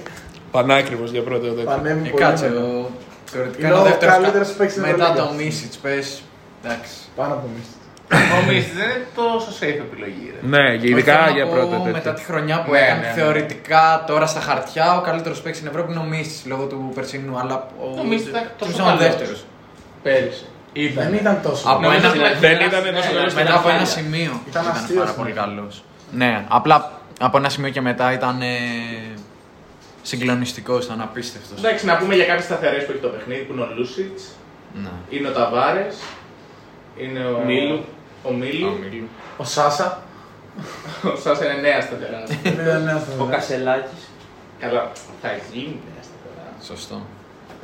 Πανάκριβος για πρώτο τέτοιο. Πανέμει Ε, πολύ. κάτσε, μετά. ο... θεωρητικά Είναι είναι ο ο δεύτερος καλύτερος κα- παίκτης στην Μετά Ευρωλίγκα. το Μίσιτς, πες. Εντάξει. Πάνω από εμείς. Ο Μίστη δεν είναι τόσο safe επιλογή. Ρε. Ναι, και Όχι, ειδικά θέλω να για πω, πρώτο τέτοιο. Μετά τη χρονιά που Ναι, έκανε, ναι, ναι. θεωρητικά τώρα στα χαρτιά ο καλύτερος παίκτη στην Ευρώπη είναι ο Μίσιτς λόγω του περσινού. Αλλά ο Ο Μίσιτς ήταν τόσο Τσίμψον είναι καλός. δεύτερος. Πέρυσι. Δεν ήταν τόσο. Από Νομίζω ένα- ότι δεν ήταν ήταν τόσο καλός Μετά από ένα σημείο Ήταν ήταν αστείος, πάρα ναι. πολύ καλός. Ναι, απλά από ένα σημείο και μετά ήταν ε, συγκλονιστικό, ήταν απίστευτο. Εντάξει, να πούμε για κάποιες σταθερές που έχει το παιχνίδι που είναι ο Λούσιτς, Ναι. είναι ο Ταβάρες, είναι ο Μίλου. Ο Μίλου. Ο Σάσα. Ο Σάσα είναι νέας σταθεράς. Δεν ήταν νέο Ο Κασελάκης. Καλά, θα γίνει νέα σταθερά. Σωστό.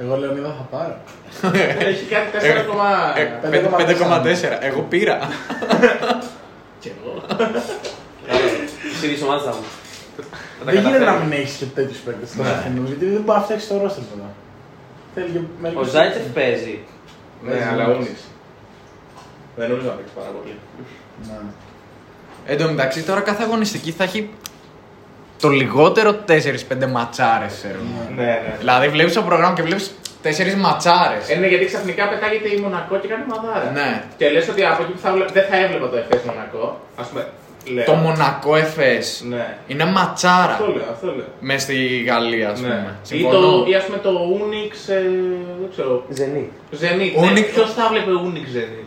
Εγώ λέω Νίδα θα πάρω. Έχει κάτι 4,1. Ε, 5,4. Εγώ πήρα. Κι εγώ. Εσύ της ομάδας θα μου. Θα τα Δεν γίνεται να καταφέρει. μην έχεις και τέτοιους παίκτες τόσο φθηνού, γιατί δεν μπορεί να φτιάξει το ρόστερ τώρα. Θέλει και Ο μερικούς- Ζάιτσεφ παίζει. Ναι, αλλά ούνις. Δεν νομίζω να παίξει πάρα πολύ. Ναι. Εν τω μεταξύ, τώρα κάθε αγωνιστική θα έχει το λιγότερο 4-5 ματσάρες. Ναι, ναι. Δηλαδή, βλέπεις το πρόγραμμα και βλέπεις 4 ματσάρες. Ε, ναι, γιατί ξαφνικά πετάγεται η Μονακό και κάνει μαδάρα. Ναι. Και λες ότι από εκεί που θα βλέ- δεν θα έβλεπα το FS Μονακό. Α πούμε. Λέω. Το Μονακό Εφές Ναι. είναι ματσάρα Αυτό λέω, αυτό λέω. μες στη Γαλλία, ας πούμε. Ναι. Ή, Συμφωνώ. το, ή ας πούμε το Unix, ε, δεν ξέρω, Ζενή. Zenit. Unix- Ναι, ποιος θα βλέπε Unix Zenit.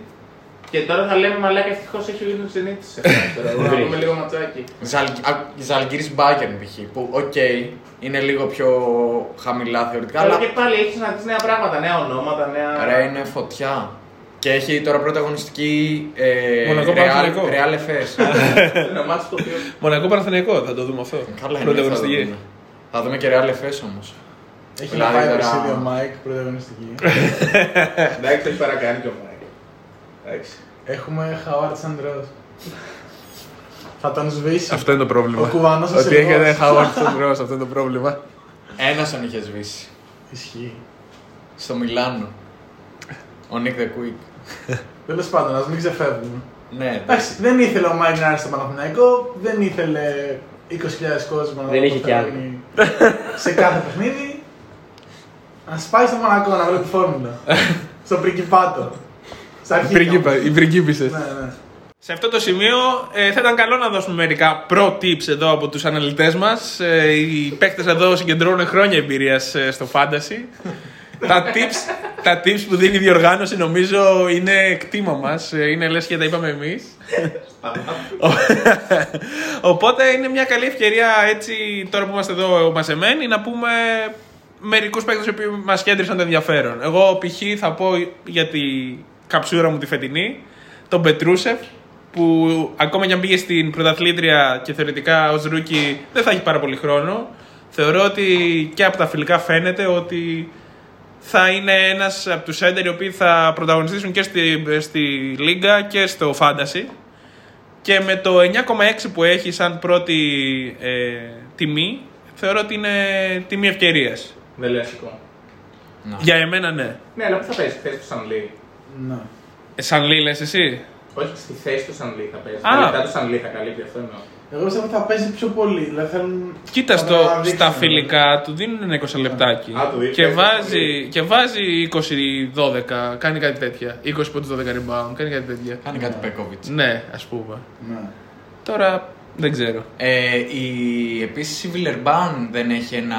Και τώρα θα λέμε μαλάκα ευτυχώς έχει ο Unix Zenit σε εμάς τώρα. Να βρήκε. πούμε λίγο ματσάκι. Ζαλγκίρις Μπάγερν π.χ. που, οκ, είναι λίγο πιο χαμηλά θεωρητικά, Αλλά αλλά και πάλι έχεις να δεις νέα πράγματα, νέα ονόματα, νέα... ρε είναι φωτιά. Και έχει τώρα πρώτη αγωνιστική ε, Μονακό Real, Παναθηναϊκό. Real Εφές. Ένα ματς το οποίο... Μονακό Παναθηναϊκό, θα το δούμε αυτό. Καλά, Πρώτη είναι, θα αγωνιστική. δούμε. Θα δούμε και Real Εφές όμως. Έχει Δηλαδή, να πάει τώρα- ταξίδι ο Μάικ, πρωταγωνιστική. Εντάξει, το έχει παρακάνει και ο Μάικ. Εντάξει. Έχουμε Χαουάρτ Σαντρό. Θα τον σβήσει. Αυτό είναι το πρόβλημα. Ο κουβανός ο Ότι Σερβός. έχετε Χάουαρτ στον Γκρό, αυτό είναι το πρόβλημα. Ένας τον είχε σβήσει. Ισχύει. Στο Μιλάνο. Ο Νίκ The Quick. Τέλος πάντων, ας μην ξεφεύγουμε. Ναι, Εντάξει, δεν ήθελε ο Μάικ να έρθει στο Παναθηναϊκό, δεν ήθελε 20.000 κόσμο να Δεν δει είχε το κι άλλο. φέρνει σε κάθε παιχνίδι. Α πάει στο Μονακό να βλέπει φόρμουλα. στο Πριγκιπάτο. Στα αρχίδια. Πριγκίπα- Οι πριγκίπισσες. Ναι, ναι. Σε αυτό το σημείο ε, θα ήταν καλό να δώσουμε μερικά pro tips εδώ από τους αναλυτές μας. Ε, οι παίκτες εδώ συγκεντρώνουν χρόνια εμπειρίας ε, στο fantasy. τα, tips, τα tips που δίνει η διοργάνωση νομίζω είναι κτήμα μας. Ε, είναι λες και τα είπαμε εμείς. Οπότε είναι μια καλή ευκαιρία έτσι τώρα που είμαστε εδώ μαζεμένοι να πούμε μερικούς παίκτες που μας κέντρισαν το ενδιαφέρον. Εγώ π.χ. θα πω για τη καψούρα μου τη φετινή, τον Πετρούσεφ, που ακόμα και αν πήγε στην πρωταθλήτρια και θεωρητικά ως rookie δεν θα έχει πάρα πολύ χρόνο. Θεωρώ ότι και από τα φιλικά φαίνεται ότι θα είναι ένας από τους έντερ οι οποίοι θα πρωταγωνιστήσουν και στη, στη Λίγκα και στο Fantasy. Και με το 9,6 που έχει σαν πρώτη ε, τιμή, θεωρώ ότι είναι τιμή ευκαιρίας. Δεν λέω σηκώ. Για εμένα ναι. Ναι, αλλά πού θα παίζεις, θέση του Σανλή. ναι. Ε, σαν Λί λες εσύ; Όχι, στη θέση του Σανλή θα παίζεις. Α. Μετά του Σανλή θα καλύπτει αυτό εννοώ. Εγώ πιστεύω ότι θα παίζει πιο πολύ. Δηλαδή θέλουν Κοίτα, θα στο, τον αναδείξουν. στα φιλικά του δίνουν ένα 20 λεπτάκι. Α, του δίνει και, πέντε, βάζει, και βάζει 20-12, κάνει κάτι τέτοια. 20 πόντους 12 rebound, κάνει κάτι τέτοια. Κάνει κάτι Πέκοβιτς. Ναι, ας πούμε. Ναι. Τώρα δεν ξέρω. Ε, η, επίσης η Βιλερμπάν δεν έχει ένα.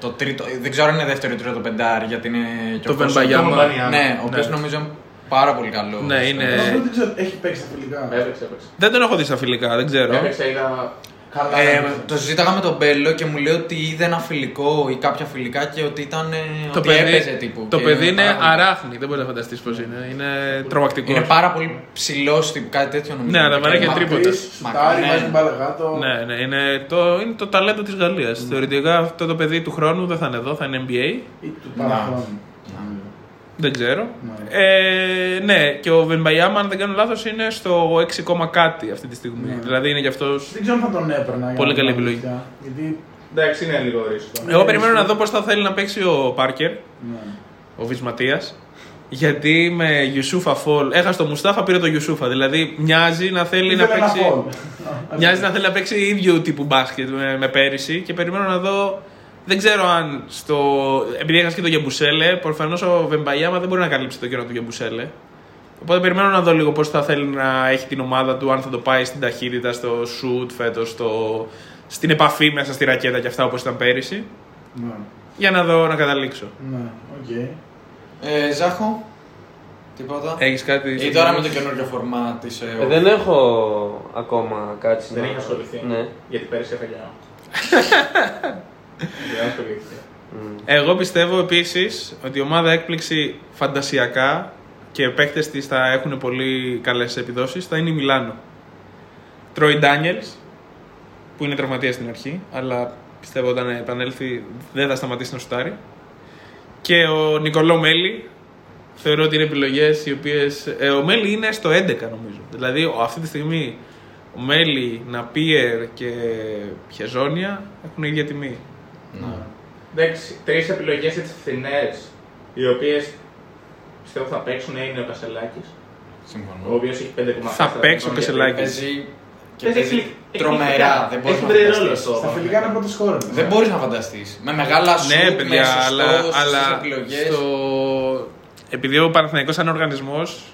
Το τρίτο, δεν ξέρω αν είναι δεύτερο ή τρίτο πεντάρι γιατί είναι. και Το ο Κώσος- Βεμπαγιάμα. Βεμπαγιάμα. Ναι, ο οποίος Ναι. νομίζω Πάρα πολύ καλό. Ναι, είναι. Εγώ δεν ξέρω, έχει παίξει τα φιλικά. Έπαιξε, έπαιξε. Δεν τον έχω δει στα φιλικά, δεν ξέρω. Έπαιξε, είδα. Καλά. Ε, έπαιξε. το συζήταγα με τον Μπέλο και μου λέει ότι είδε ένα φιλικό ή κάποια φιλικά και ότι ήταν. ε, Το ότι παιδί, έπαιζε τύπου. το και παιδί είναι πάρα πολύ- αράχνη, δεν μπορεί να φανταστείς πώς είναι. Είναι τρομακτικός. Είναι πάρα πολύ ψηλός τύπου, κάτι τέτοιο νομίζω. Ναι, αλλά βαράει και μακρύς. τρίποτα. Μακρύς, Σουτάρει, Ναι. βάζει την μπάλα κάτω. Ναι, ναι, είναι το, είναι το ταλέντο της Γαλλίας. Θεωρητικά αυτό το παιδί του χρόνου δεν θα είναι εδώ, θα είναι NBA. Ή του παραχρόνου. Δεν ξέρω. Ναι. Ε, ναι, και ο Βεμπαϊάμα, αν δεν κάνω λάθος, είναι στο 6, κάτι αυτή τη στιγμή. Ναι. Δηλαδή είναι κι αυτός. Δεν ξέρω αν θα τον έπαιρνα. για Πολύ να καλή πω επιλογή. αλήθεια. Γιατί. Εντάξει, είναι λίγο δύσκολο. Εγώ περιμένω να δω πώς θα θέλει να παίξει ο Πάρκερ, Ναι. ο Βυσματία. Γιατί με Γιουσούφα Φολ έχασε το Μουστάφα, πήρε το Γιουσούφα. Δηλαδή μοιάζει να θέλει να Ήθελε ένα παίξει. φόλ. Μοιάζει να θέλει να παίξει ίδιο τύπου μπάσκετ με, με πέρυσι και περιμένω να δω. Δεν ξέρω αν στο. Επειδή έχασες και το Γεμπουσέλε, προφανώς ο Βεμπαγιάμα δεν μπορεί να καλύψει το κενό του Γεμπουσέλε. Οπότε περιμένω να δω λίγο πώς θα θέλει να έχει την ομάδα του, αν θα το πάει στην ταχύτητα, στο shoot φέτος, στο... στην επαφή μέσα στη ρακέτα και αυτά όπως ήταν πέρυσι. Ναι. Για να δω να καταλήξω. Ναι, οκ. Ε, Ζάχο, τίποτα; Έχεις κάτι. Ή τώρα με το καινούργιο φορμάτ. Ε, δεν έχω ακόμα κάτι Δεν να- έχει ασχοληθεί. Ναι. Γιατί πέρυσι έφαγε. Δεν ασχολήθηκε. Μμ. Εγώ πιστεύω επίσης ότι η ομάδα έκπληξη φαντασιακά και οι παίκτες της θα έχουν πολύ καλές επιδόσεις θα είναι η Μιλάνο. Τρόι Ντάνιελς, που είναι τραυματίας στην αρχή, αλλά πιστεύω όταν επανέλθει δεν θα σταματήσει να σουτάρει. Και ο Νικολό Μέλι, θεωρώ ότι είναι επιλογές οι οποίες. Ε, ο Μέλι είναι στο 11 νομίζω. Δηλαδή ο- αυτή τη στιγμή ο Μέλι, Ναπίερ και Χεζόνια έχουν ίδια τιμή. Ναι. Εντάξει, τρεις επιλογές έτσι φθηνέ, οι οποίες πιστεύω θα παίξουν είναι ο Κασελάκης, ο Συμφωνώ. οποίος έχει 5,4. Θα παίξει ο Κασελάκης. Παίζει και Παίζει παίζει εκπληκτικά. τρομερά. Δεν μπορείς Έχει να βρει ρόλο φανταστείς. στο- Στα φιλικά είναι πρώτο χώρο. Δεν μπορείς να φανταστείς. Με μεγάλα σου Ναι, παιδιά, αλλά, αλλά επιλογές. στο... επειδή ο Παναθηναϊκός σαν οργανισμός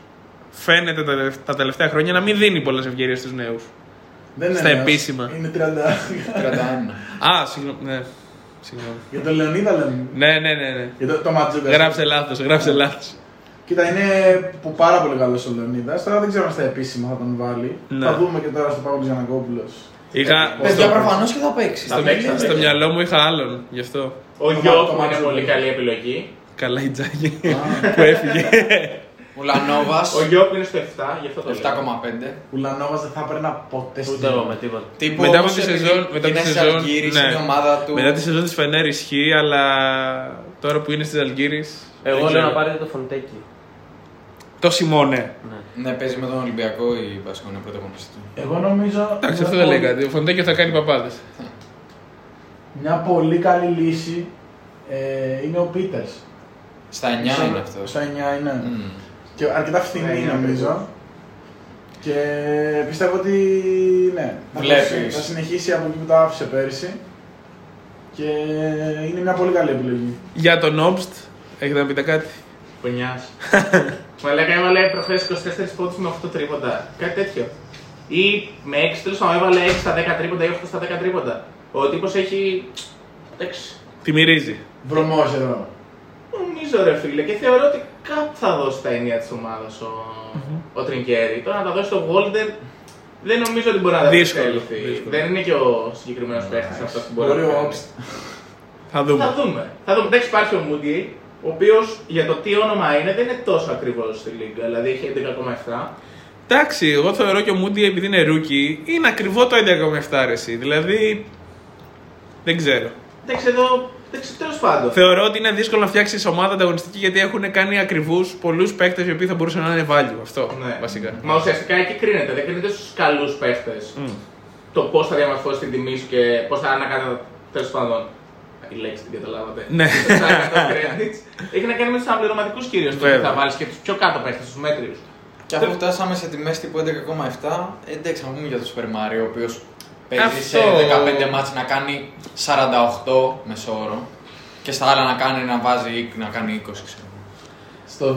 φαίνεται τα, τελευ- τα τελευταία χρόνια να μην δίνει πολλές ευκαιρίες στους νέους. Δεν είναι Στα νέος. επίσημα. Είναι 30. 31. Α, συγγνώμη. Ναι. συγγνώμη. Για τον Λεωνίδα λέμε. Ναι, ναι, ναι. ναι. Για το, το Ματζούκα. Γράψε λάθος, γράψε λάθος. Κοίτα, είναι που πάρα πολύ καλός ο Λεωνίδας. Τώρα δεν ξέρω αν στα επίσημα θα τον βάλει. Ναι. Θα δούμε και τώρα στο Παύλο Γιανακόπουλος. Είχα, Παιδιά, στο, προφανώς και θα παίξει. Θα στο, παίξει, θα στο παίξει. μυαλό μου είχα άλλον, γι' αυτό. Ο Το Γιώργο Μα- το είναι Ματζούκι. πολύ καλή επιλογή. Καλά η Τζάγη που έφυγε. Ο Λανόβα Ο Γιώργος είναι στο 7, γι' αυτό το λέω. 7,5. Ουλανόβας δεν θα έπαιρνα ποτέ στην Ούτε εγώ με τίποτα. Τύπου Μετά από όπως τη επειδή σεζόν- μετά είναι από τη στις σεζόν, Αλγύρης, ναι. είναι η ομάδα του. Μετά τη σεζόν της Φενέρ ισχύει, αλλά τώρα που είναι στις Αλγύρης... δεν Εγώ λέω ξέρω. να πάρετε το Φοντέκι. Το Σιμώνε. Ναι. Ναι, παίζει με τον Ολυμπιακό η Πασχό είναι πρωταγωνιστής του. Εγώ νομίζω. Εντάξει, μια αυτό δεν λέει πολύ- κάτι. Ο Φοντέκιο θα κάνει παπάδες. Μια πολύ καλή λύση ε, είναι ο Πίτερς. Στα 9 είναι αυτός. Στα 9 είναι. Μμ. Και αρκετά φθηνή Ναι, είναι νομίζω. Και πιστεύω ότι ναι, θα, Βλέπεις. το- θα συνεχίσει από εκεί που το άφησε πέρυσι. Και είναι μια πολύ καλή επιλογή. Για τον Όμπστ, έχετε να πείτε κάτι; Πονιάς. Μα λέγα έβαλε προχθές 24 πόντους με 8 τρίποντα. Κάτι τέτοιο. Ή με 6 τέλος πάντων έβαλε 6 στα 10 τρίποντα ή 8 στα 10 τρίποντα. Ο τύπος έχει. Εντάξει. Τη μυρίζει. Βρωμό εδώ. Νομίζω ρε φίλε και θεωρώ ότι κάπου θα δώσει τα ενία της ομάδας ο, ο Τρινκέρι. Τώρα να τα δώσει στο Γόλντερ δεν νομίζω ότι μπορεί να τα Δύσκολο, επέλθει. δύσκολο. Δεν είναι και ο συγκεκριμένος παίχτης αυτός που μπορεί Μπορεί να ο κάνει. Όμπστ. Θα δούμε. Θα δούμε. Θα δούμε. Εντάξει, υπάρχει ο Moody, ο οποίος για το τι όνομα είναι δεν είναι τόσο ακριβώς στη Λίγκα. Δηλαδή έχει 11,7. Εντάξει, εγώ θεωρώ και ο Μούντι επειδή είναι rookie είναι ακριβό το 11,7 ρεσί. Δηλαδή. Δεν ξέρω. Εντάξει, εδώ. Τέλος πάντων. Θεωρώ ότι είναι δύσκολο να φτιάξεις ομάδα ανταγωνιστική γιατί έχουν κάνει ακριβούς πολλούς παίκτες οι οποίοι θα μπορούσαν να είναι value. Αυτό Ναι. βασικά. Μα ουσιαστικά εκεί κρίνεται. Δεν κρίνεται στους καλούς παίχτε. Μμ. Το πώς θα διαμορφώσει την τιμή σου και πώς θα ανακατά. Τέλος πάντων. Η λέξη την καταλάβατε. Ναι. Τα 100 credits. Έχει να κάνει με τους αναπληρωματικού κυρίως. Το Βέβαια. ότι θα βάλεις και τους πιο κάτω παίχτε, τους μέτριους. Και αφού φτάσαμε σε τιμές τύπου 11,7, εντάξει να πούμε για το Super Mario, ο οποίος παίζει σε Αυτό. 15 μάτς να κάνει 48 μεσόωρο και στα άλλα να κάνει να βάζει να κάνει 20 ξέρω. Στο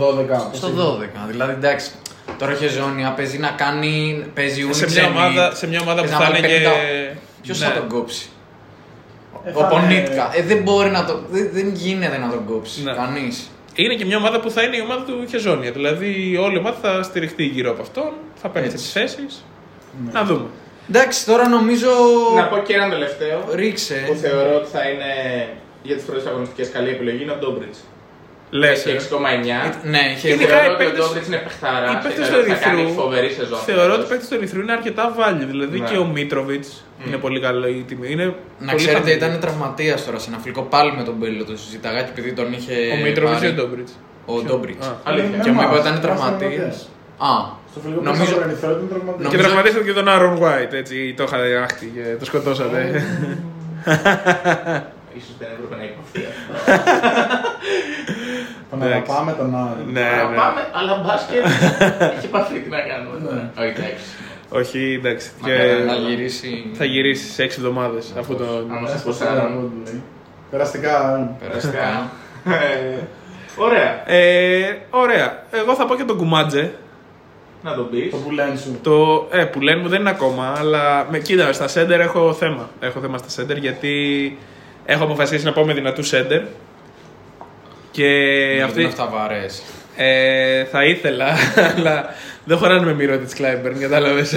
12. Στο 12, δηλαδή εντάξει. Τώρα έχει ζώνη, παίζει να κάνει. Παίζει σε, Unix μια Zenit, ομάδα, σε μια ομάδα που παίζει να θα βάλει είναι και. 50. Ποιος θα Ναι. τον κόψει; Ε, Ο θα είναι- Πονίτκα. Ε, δεν μπορεί να το. Δεν, δεν γίνεται να τον κόψει. Ναι. Κανείς. είναι και μια ομάδα που θα είναι η ομάδα του Χεζόνια. Δηλαδή όλη η ομάδα θα στηριχτεί γύρω από αυτόν, θα παίρνει τις Έτσι. θέσεις. Ναι. Να δούμε. Εντάξει, τώρα νομίζω. Να πω και ένα τελευταίο που Ρίξε. θεωρώ ότι θα είναι για τις πρώτε αγωνιστικές καλή επιλογή είναι ο Ντόμπριτ. Λες. Έχει 6,9. Ναι, είχε Ειδικά Θεωρώ οι ότι ο παίκτες- Ντόμπριτ είναι παιχταρά. οι παίκτες του θα κάνει Ερυθρού φοβερή σεζόν. Θεωρώ ότι οι παίκτες του Ερυθρού είναι αρκετά value. Δηλαδή Ναι. και ο Μίτροβιτς είναι πολύ καλό η τιμή. Είναι Να πολύ ξέρετε, χαμηλή. ήταν τραυματίας τώρα σε ένα φιλικό πάλι με τον Μπέλο. Το συζητάγα και επειδή τον είχε. Ο Μίτροβιτς ή πάρει ο Ντόμπριτς; Ο Ντόμπριτς. Α. Αλήθεια. Και μου είπε Εμάς, ότι ήταν εμάς τραυματίας. Τραυματίας. Α, Στο φιλικό που Νομίζω- νομίζω... Ερυθρό ήταν τραυματίας. Και Νομίζω- τραυματίσατε και τον Άρον White, έτσι. Το είχατε άχτη και το σκοτώσατε. Ίσως δεν έπρεπε να υποθεί αυτό. Τον Εντάξει. αγαπάμε τον Άρη. ναι, Να ναι. πάμε, αλλά μπάσκετ έχει επαφή τι να κάνουμε τώρα. Όχι, εντάξει. Όχι, εντάξει. Μακάρι Και να γυρίσει. θα γυρίσεις σε 6 εβδομάδες αφού τον. Άμα σας Έσπασε πω ένα σαν. γκολ, λέει. Περαστικά. Περαστικά. Ε, Ωραία. Ε, ωραία. Εγώ θα πω και τον Κουμάτζε. Να τον πεις. Το που λένε σου. Το ε, που λένε μου δεν είναι ακόμα, αλλά με, κοίτα, στα σέντερ έχω θέμα. Έχω θέμα στα σέντερ γιατί έχω αποφασίσει να πάω με δυνατού σέντερ. Και Γιατί αυτή, είναι αυτά βαρές. ε, θα ήθελα, αλλά δεν χωράνε με μύρο της Κλάιμπερν, κατάλαβες.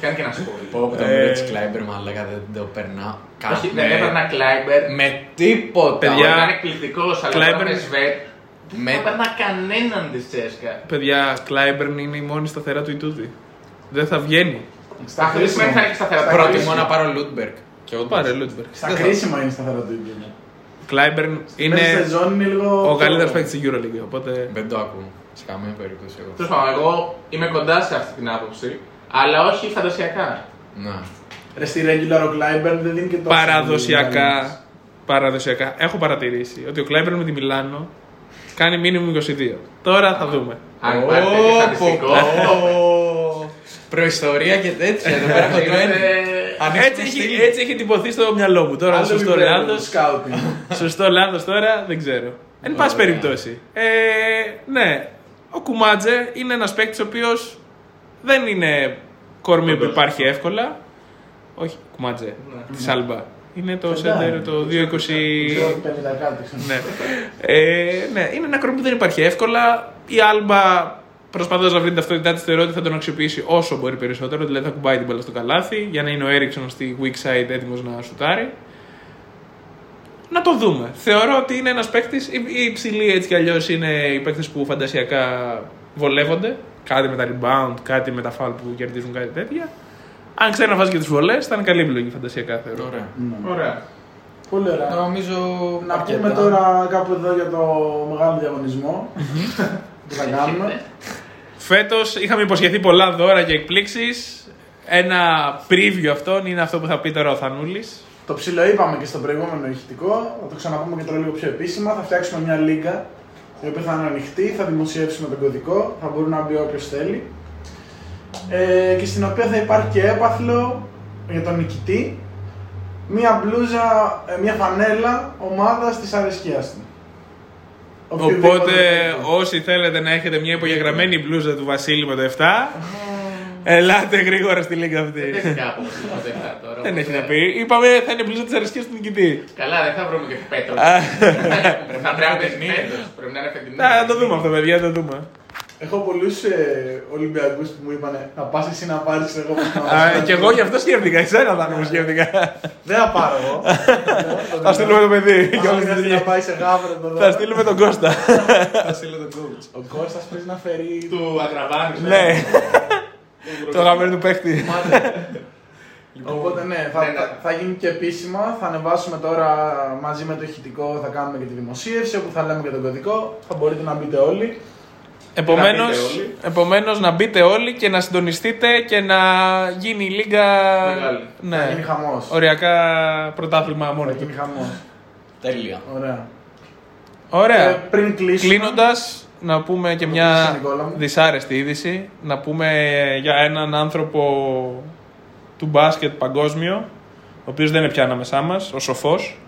Κάνει και ένα σχόλιο. Πω που το Ε. μύρο της Κλάιμπερ μαλάκα δεν το περνά. Όχι, με- δεν έπαιρνα Κλάιμπερ. Με τίποτα. Παιδιά, Ήταν εκπληκτικός, αλλά Κλάιμπερ- τώρα με Σβέτ. Με- Δεν έπαιρνα κανέναν τη Τσέσκα. Παιδιά, Κλάιμπερν είναι η μόνη σταθερά του Ιτούδη. Δεν θα βγαίνει. Στα Αυτό δεν σημαίνει ότι θα έχει σταθερά τα Προτιμώ κρίσιμα. να πάρω Λούντμπεργκ. Και όντως. Πάρε Λούντμπεργκ. Στα κρίσιμα είναι σταθερά το ίδιο. Κλάιμπερν Μέσα στη είναι σεζόν είναι λίγο. ο καλύτερος παίκτης τη Euroleague. Οπότε Δεν το ακούω. Σε καμία περίπτωση εγώ. Τέλος πάντων, εγώ είμαι κοντά σε αυτή την άποψη, αλλά όχι φαντασιακά. Να. Ρε στη regular ο Κλάιμπερν δεν δίνει και τόσο. παραδοσιακά, παραδοσιακά έχω παρατηρήσει ότι ο Κλάιμπερν με τη Μιλάνο κάνει μίνιμουμ 22. Τώρα θα δούμε. Αν υπάρχει τέτοιο Ω, στατιστικό. πω, Προϊστορία και τέτοια. Εδώ πέρα Είμαστε- χωλένει. Έτσι έχει, έτσι έχει τυπωθεί στο μυαλό μου. Τώρα σωστό λάθος. Σκάουτινγκ. Σωστό λάθος τώρα δεν ξέρω. Εν πάση περιπτώσει. Ε, ναι, ο Κουμάτζε είναι ένας παίκτης ο οποίος δεν είναι κορμί που Όντως. υπάρχει εύκολα. Όχι, Κουμάτζε. Τη Άλμπα. Είναι το σέντερ το 220. Ναι. Ε, ναι, είναι ένα κορμί που δεν υπάρχει εύκολα. Η Άλμπα προσπαθώντας να βρει την ταυτότητά της, θεωρώ ότι θα τον αξιοποιήσει όσο μπορεί περισσότερο. Δηλαδή θα κουμπάει την μπαλά στο καλάθι για να είναι ο Έριξον στη weak side έτοιμος να σουτάρει. Να το δούμε. Θεωρώ ότι είναι ένας παίκτης. Οι υψηλοί έτσι κι αλλιώς είναι οι παίκτες που φαντασιακά βολεύονται. Κάτι με τα rebound, κάτι με τα foul που κερδίζουν, κάτι τέτοια. Αν ξέρει να βάζει και τις βολές, θα είναι καλή επιλογή φαντασιακά θεωρώ. Ωραία. Ωραία. Πολύ ωραία. Νομίζω. Να αρκετά. πούμε τώρα κάπου εδώ για το μεγάλο διαγωνισμό που θα κάνουμε. Φέτος είχαμε υποσχεθεί πολλά δώρα και εκπλήξεις. Ένα preview αυτών είναι αυτό που θα πει τώρα ο Θανούλης. Το ψηλό είπαμε και στο προηγούμενο ηχητικό, θα το ξαναπούμε και τώρα λίγο πιο επίσημα. Θα φτιάξουμε μια λίγα η οποία θα είναι ανοιχτή, θα δημοσιεύσουμε τον κωδικό, θα μπορεί να μπει όποιος θέλει. Ε, και στην οποία θα υπάρχει και έπαθλο για τον νικητή, μια μπλούζα, ε, μια φανέλα ομάδα της αρεσκία του. Οποιοδήποτε Οπότε παίκτη. όσοι θέλετε να έχετε μια υπογεγραμμένη μπλούζα του Βασίλη με το 7, ελάτε γρήγορα στη λίγα Δεν αυτή. έχει κάπου τίποτα τώρα. Δεν έχει οπότε- να πει. Είπαμε θα είναι μπλούζα της αρεσκία του νικητή. Καλά, δεν θα βρούμε και πέτρος. Α, Πρέπει να είναι φετινή. Πρέπει να είναι φετινή. Να το δούμε αυτό, παιδιά, να το δούμε. Έχω πολλούς ε, Ολυμπιακούς που μου είπαν Θα πας εσύ να πάρεις εγώ. που θα Α, πάρω». Και εγώ γι' αυτό σκέφτηκα. Εσένα θα μου σκέφτηκα. Δεν θα πάρω εγώ. Θα στείλουμε το παιδί. Αν για όλες τις χρειάζεται να δουλειές. πάει σε γάβρο το Θα στείλουμε τον Κώστα. Θα στείλω τον coach. Ο Κώστας πρέπει να φέρει. Του Αγραβάνη. Ναι. Το γαμμένο του παίχτη. Οπότε ναι, θα, Ναι, ναι. θα, θα γίνει και επίσημα. Θα ανεβάσουμε τώρα μαζί με το ηχητικό, θα κάνουμε και τη δημοσίευση όπου θα λέμε και τον κωδικό. Θα μπορείτε να μπείτε όλοι. Επομένως, Να μπείτε όλοι. επομένως να μπείτε όλοι και να συντονιστείτε και να γίνει η λίγα. Μεγάλη. Θα Ναι. γίνει χαμός. Οριακά πρωτάθλημα μόνο Θα του. γίνει χαμός. Τέλεια. Ωραία. Ωραία. Ε, πριν κλείσουμε. Κλείνοντας, να πούμε και το μια κλείσει, Νικόλα μου. δυσάρεστη είδηση. Να πούμε για έναν άνθρωπο του μπάσκετ παγκόσμιο, ο οποίος δεν είναι πια ανάμεσά μας, ο Σοφός.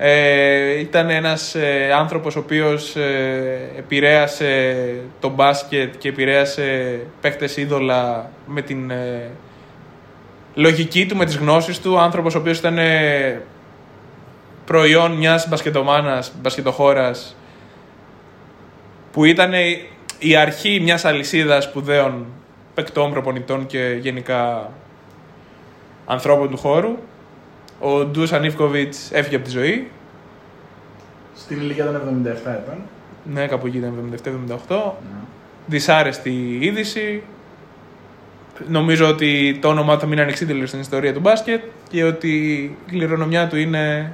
Ε, ήταν ένας ε, άνθρωπος ο οποίος ε, επηρέασε το μπάσκετ και επηρέασε παίχτες είδωλα με την ε, λογική του, με τις γνώσεις του. Άνθρωπος ο οποίος ήταν ε, προϊόν μιας μπασκετομάνας, μπασκετοχώρας που ήταν η αρχή μιας αλυσίδας σπουδαίων παικτών, προπονητών και γενικά ανθρώπων του χώρου. Ο Ντούς Ανίφκοβιτς έφυγε από τη ζωή. Στην ηλικία των 77 ετών. Ναι, κάπου εκεί ήταν 77-78. Δυσάρεστη είδηση. Νομίζω ότι το όνομά του θα μείνει ανεξίτηλο στην ιστορία του μπάσκετ και ότι η κληρονομιά του είναι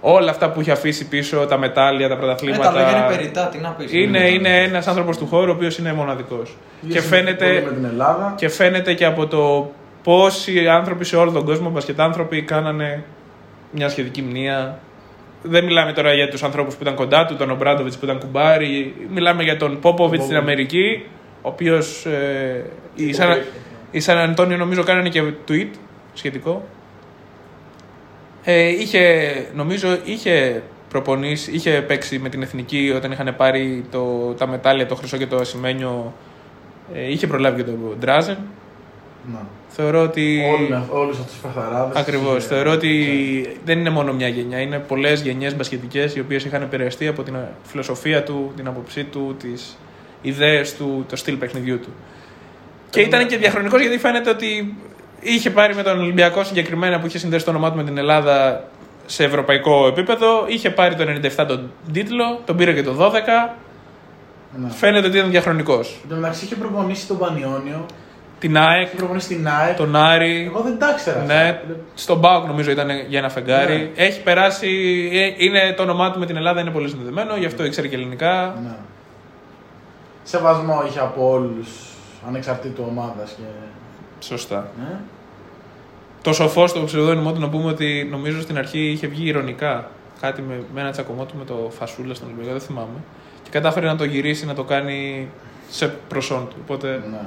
όλα αυτά που έχει αφήσει πίσω, τα μετάλλια, τα Ε, πρωταθλήματα. τα λόγια είναι περιτά, τι να πεις. Είναι, είναι ένας άνθρωπος του χώρου ο οποίος είναι μοναδικός. Και Ίσως πολύ φαίνεται, με την Ελλάδα. και φαίνεται και από το πόσοι άνθρωποι σε όλο τον κόσμο, μπασκετάνθρωποι, κάνανε μια σχετική μνήμα. Δεν μιλάμε τώρα για τους ανθρώπους που ήταν κοντά του, τον Ομπράντοβιτς που ήταν κουμπάρι. Μιλάμε για τον Πόποβιτς στην Αμερική, ο οποίος ε, η, Σαν, η Σαν Αντώνιο νομίζω κάνανε και tweet σχετικό. Ε, είχε, νομίζω είχε προπονήσει, είχε παίξει με την εθνική όταν είχαν πάρει το, τα μετάλλια, το χρυσό και το ασημένιο. Ε, είχε προλάβει και τον Ντράζεν. Να. Θεωρώ ότι. Όλοι, όλους αυτούς τους παθαράδες. Ακριβώς. τους, ε, Θεωρώ ότι δεν είναι μόνο μια γενιά. Είναι πολλές γενιές μπασκετικές οι οποίες είχαν επηρεαστεί από την φιλοσοφία του, την άποψή του, τις ιδέες του, το στυλ παιχνιδιού του. Και ήταν και διαχρονικός γιατί φαίνεται ότι είχε πάρει με τον Ολυμπιακό συγκεκριμένα που είχε συνδέσει το όνομά του με την Ελλάδα σε ευρωπαϊκό επίπεδο. Είχε πάρει το 97 τον τίτλο, τον πήρε και το 12. Ναι. Φαίνεται ότι ήταν διαχρονικός. Εν τω μεταξύ είχε προπονήσει τον Πανιόνιο, Την ΑΕΚ, είχε προπονήσει την ΑΕΚ. τον Άρη. Εγώ δεν τα ήξερα. Ναι, αυτά. στον Μπάουκ νομίζω ήταν για ένα φεγγάρι. Ναι. Έχει περάσει, ε, είναι, το όνομά του με την Ελλάδα είναι πολύ συνδεδεμένο, γι' αυτό ήξερε και ελληνικά. Ναι. Σεβασμό είχε από όλους ανεξαρτήτου ομάδας και. Σωστά. Ναι. Το σοφό στο ψευδόνυμό του να πούμε ότι νομίζω στην αρχή είχε βγει ηρωνικά. Κάτι με, με ένα τσακωμό του με το φασούλα στον Ολυμπιακό, δεν θυμάμαι. Και κατάφερε να το γυρίσει να το κάνει σε προσόν του. Οπότε. Ναι.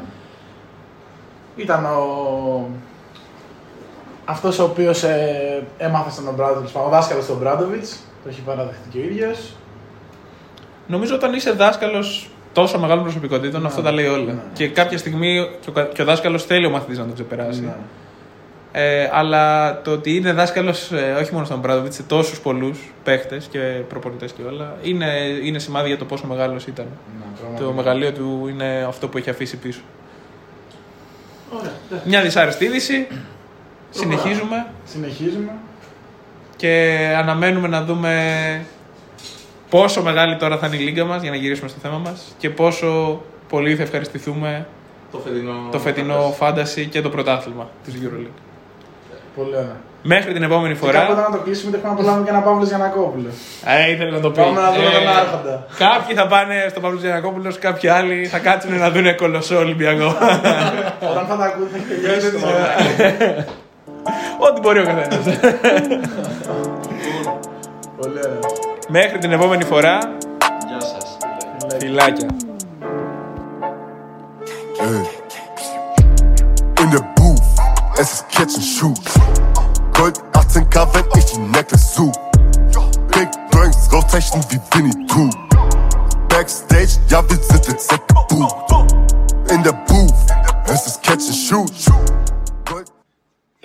Ήταν ο. Αυτός ο οποίος ε, έμαθε στον Ομπράντοβιτ, ο δάσκαλος του Ομπράντοβιτς, το έχει παραδεχτεί και ο ίδιος. Νομίζω όταν είσαι δάσκαλος τόσο μεγάλων προσωπικότητων, Ναι. αυτό τα λέει όλα. Ναι. Και κάποια στιγμή και ο, κα- και ο δάσκαλος θέλει ο μαθητής να το ξεπεράσει. Ναι. Ε, αλλά το ότι είναι δάσκαλος όχι μόνο στον Μπράδοβιτ, σε τόσους πολλούς παίχτες και προπονητές και όλα, είναι, είναι σημάδι για το πόσο μεγάλος ήταν. Ναι, Το πραγματικά. μεγαλείο του είναι αυτό που έχει αφήσει πίσω. Ωραία. ναι. Μια δυσάρεστη είδηση. Συνεχίζουμε Συνεχίζουμε. και αναμένουμε να δούμε πόσο μεγάλη τώρα θα είναι η λίγα μας για να γυρίσουμε στο θέμα μας και πόσο πολύ θα ευχαριστηθούμε Το φετινό. το φετινό φάνταση και το πρωτάθλημα της EuroLeague. Πολύ ωραία. Μέχρι την επόμενη Και κάποτε φορά. να το κλείσουμε και έχουμε να προλάβουμε και ένα Παύλος Γιανακόπουλος. Ε, ήθελε να το πει. Πάμε να δούμε Ε, τον Άρχοντα. Κάποιοι θα πάνε στον Παύλος Γιανακόπουλος, κάποιοι άλλοι θα κάτσουν να δουν κολοσσό Ολυμπιακό. Όταν θα τα ακούτε θα έχει τελειώσει το Ό,τι μπορεί ο καθένας. Πολύ ωραία. Μέχρι την επόμενη φορά, Γεια σας. φιλάκια. Ey. In der Booth, es ist Catch and Shoot. Gold 18k, wenn ich die Necklace such. Big Drinks, rauszeichnen wie Winnie Pooh. Backstage, ja, wir sind jetzt gebucht. In der Booth, es ist Catch and Shoot.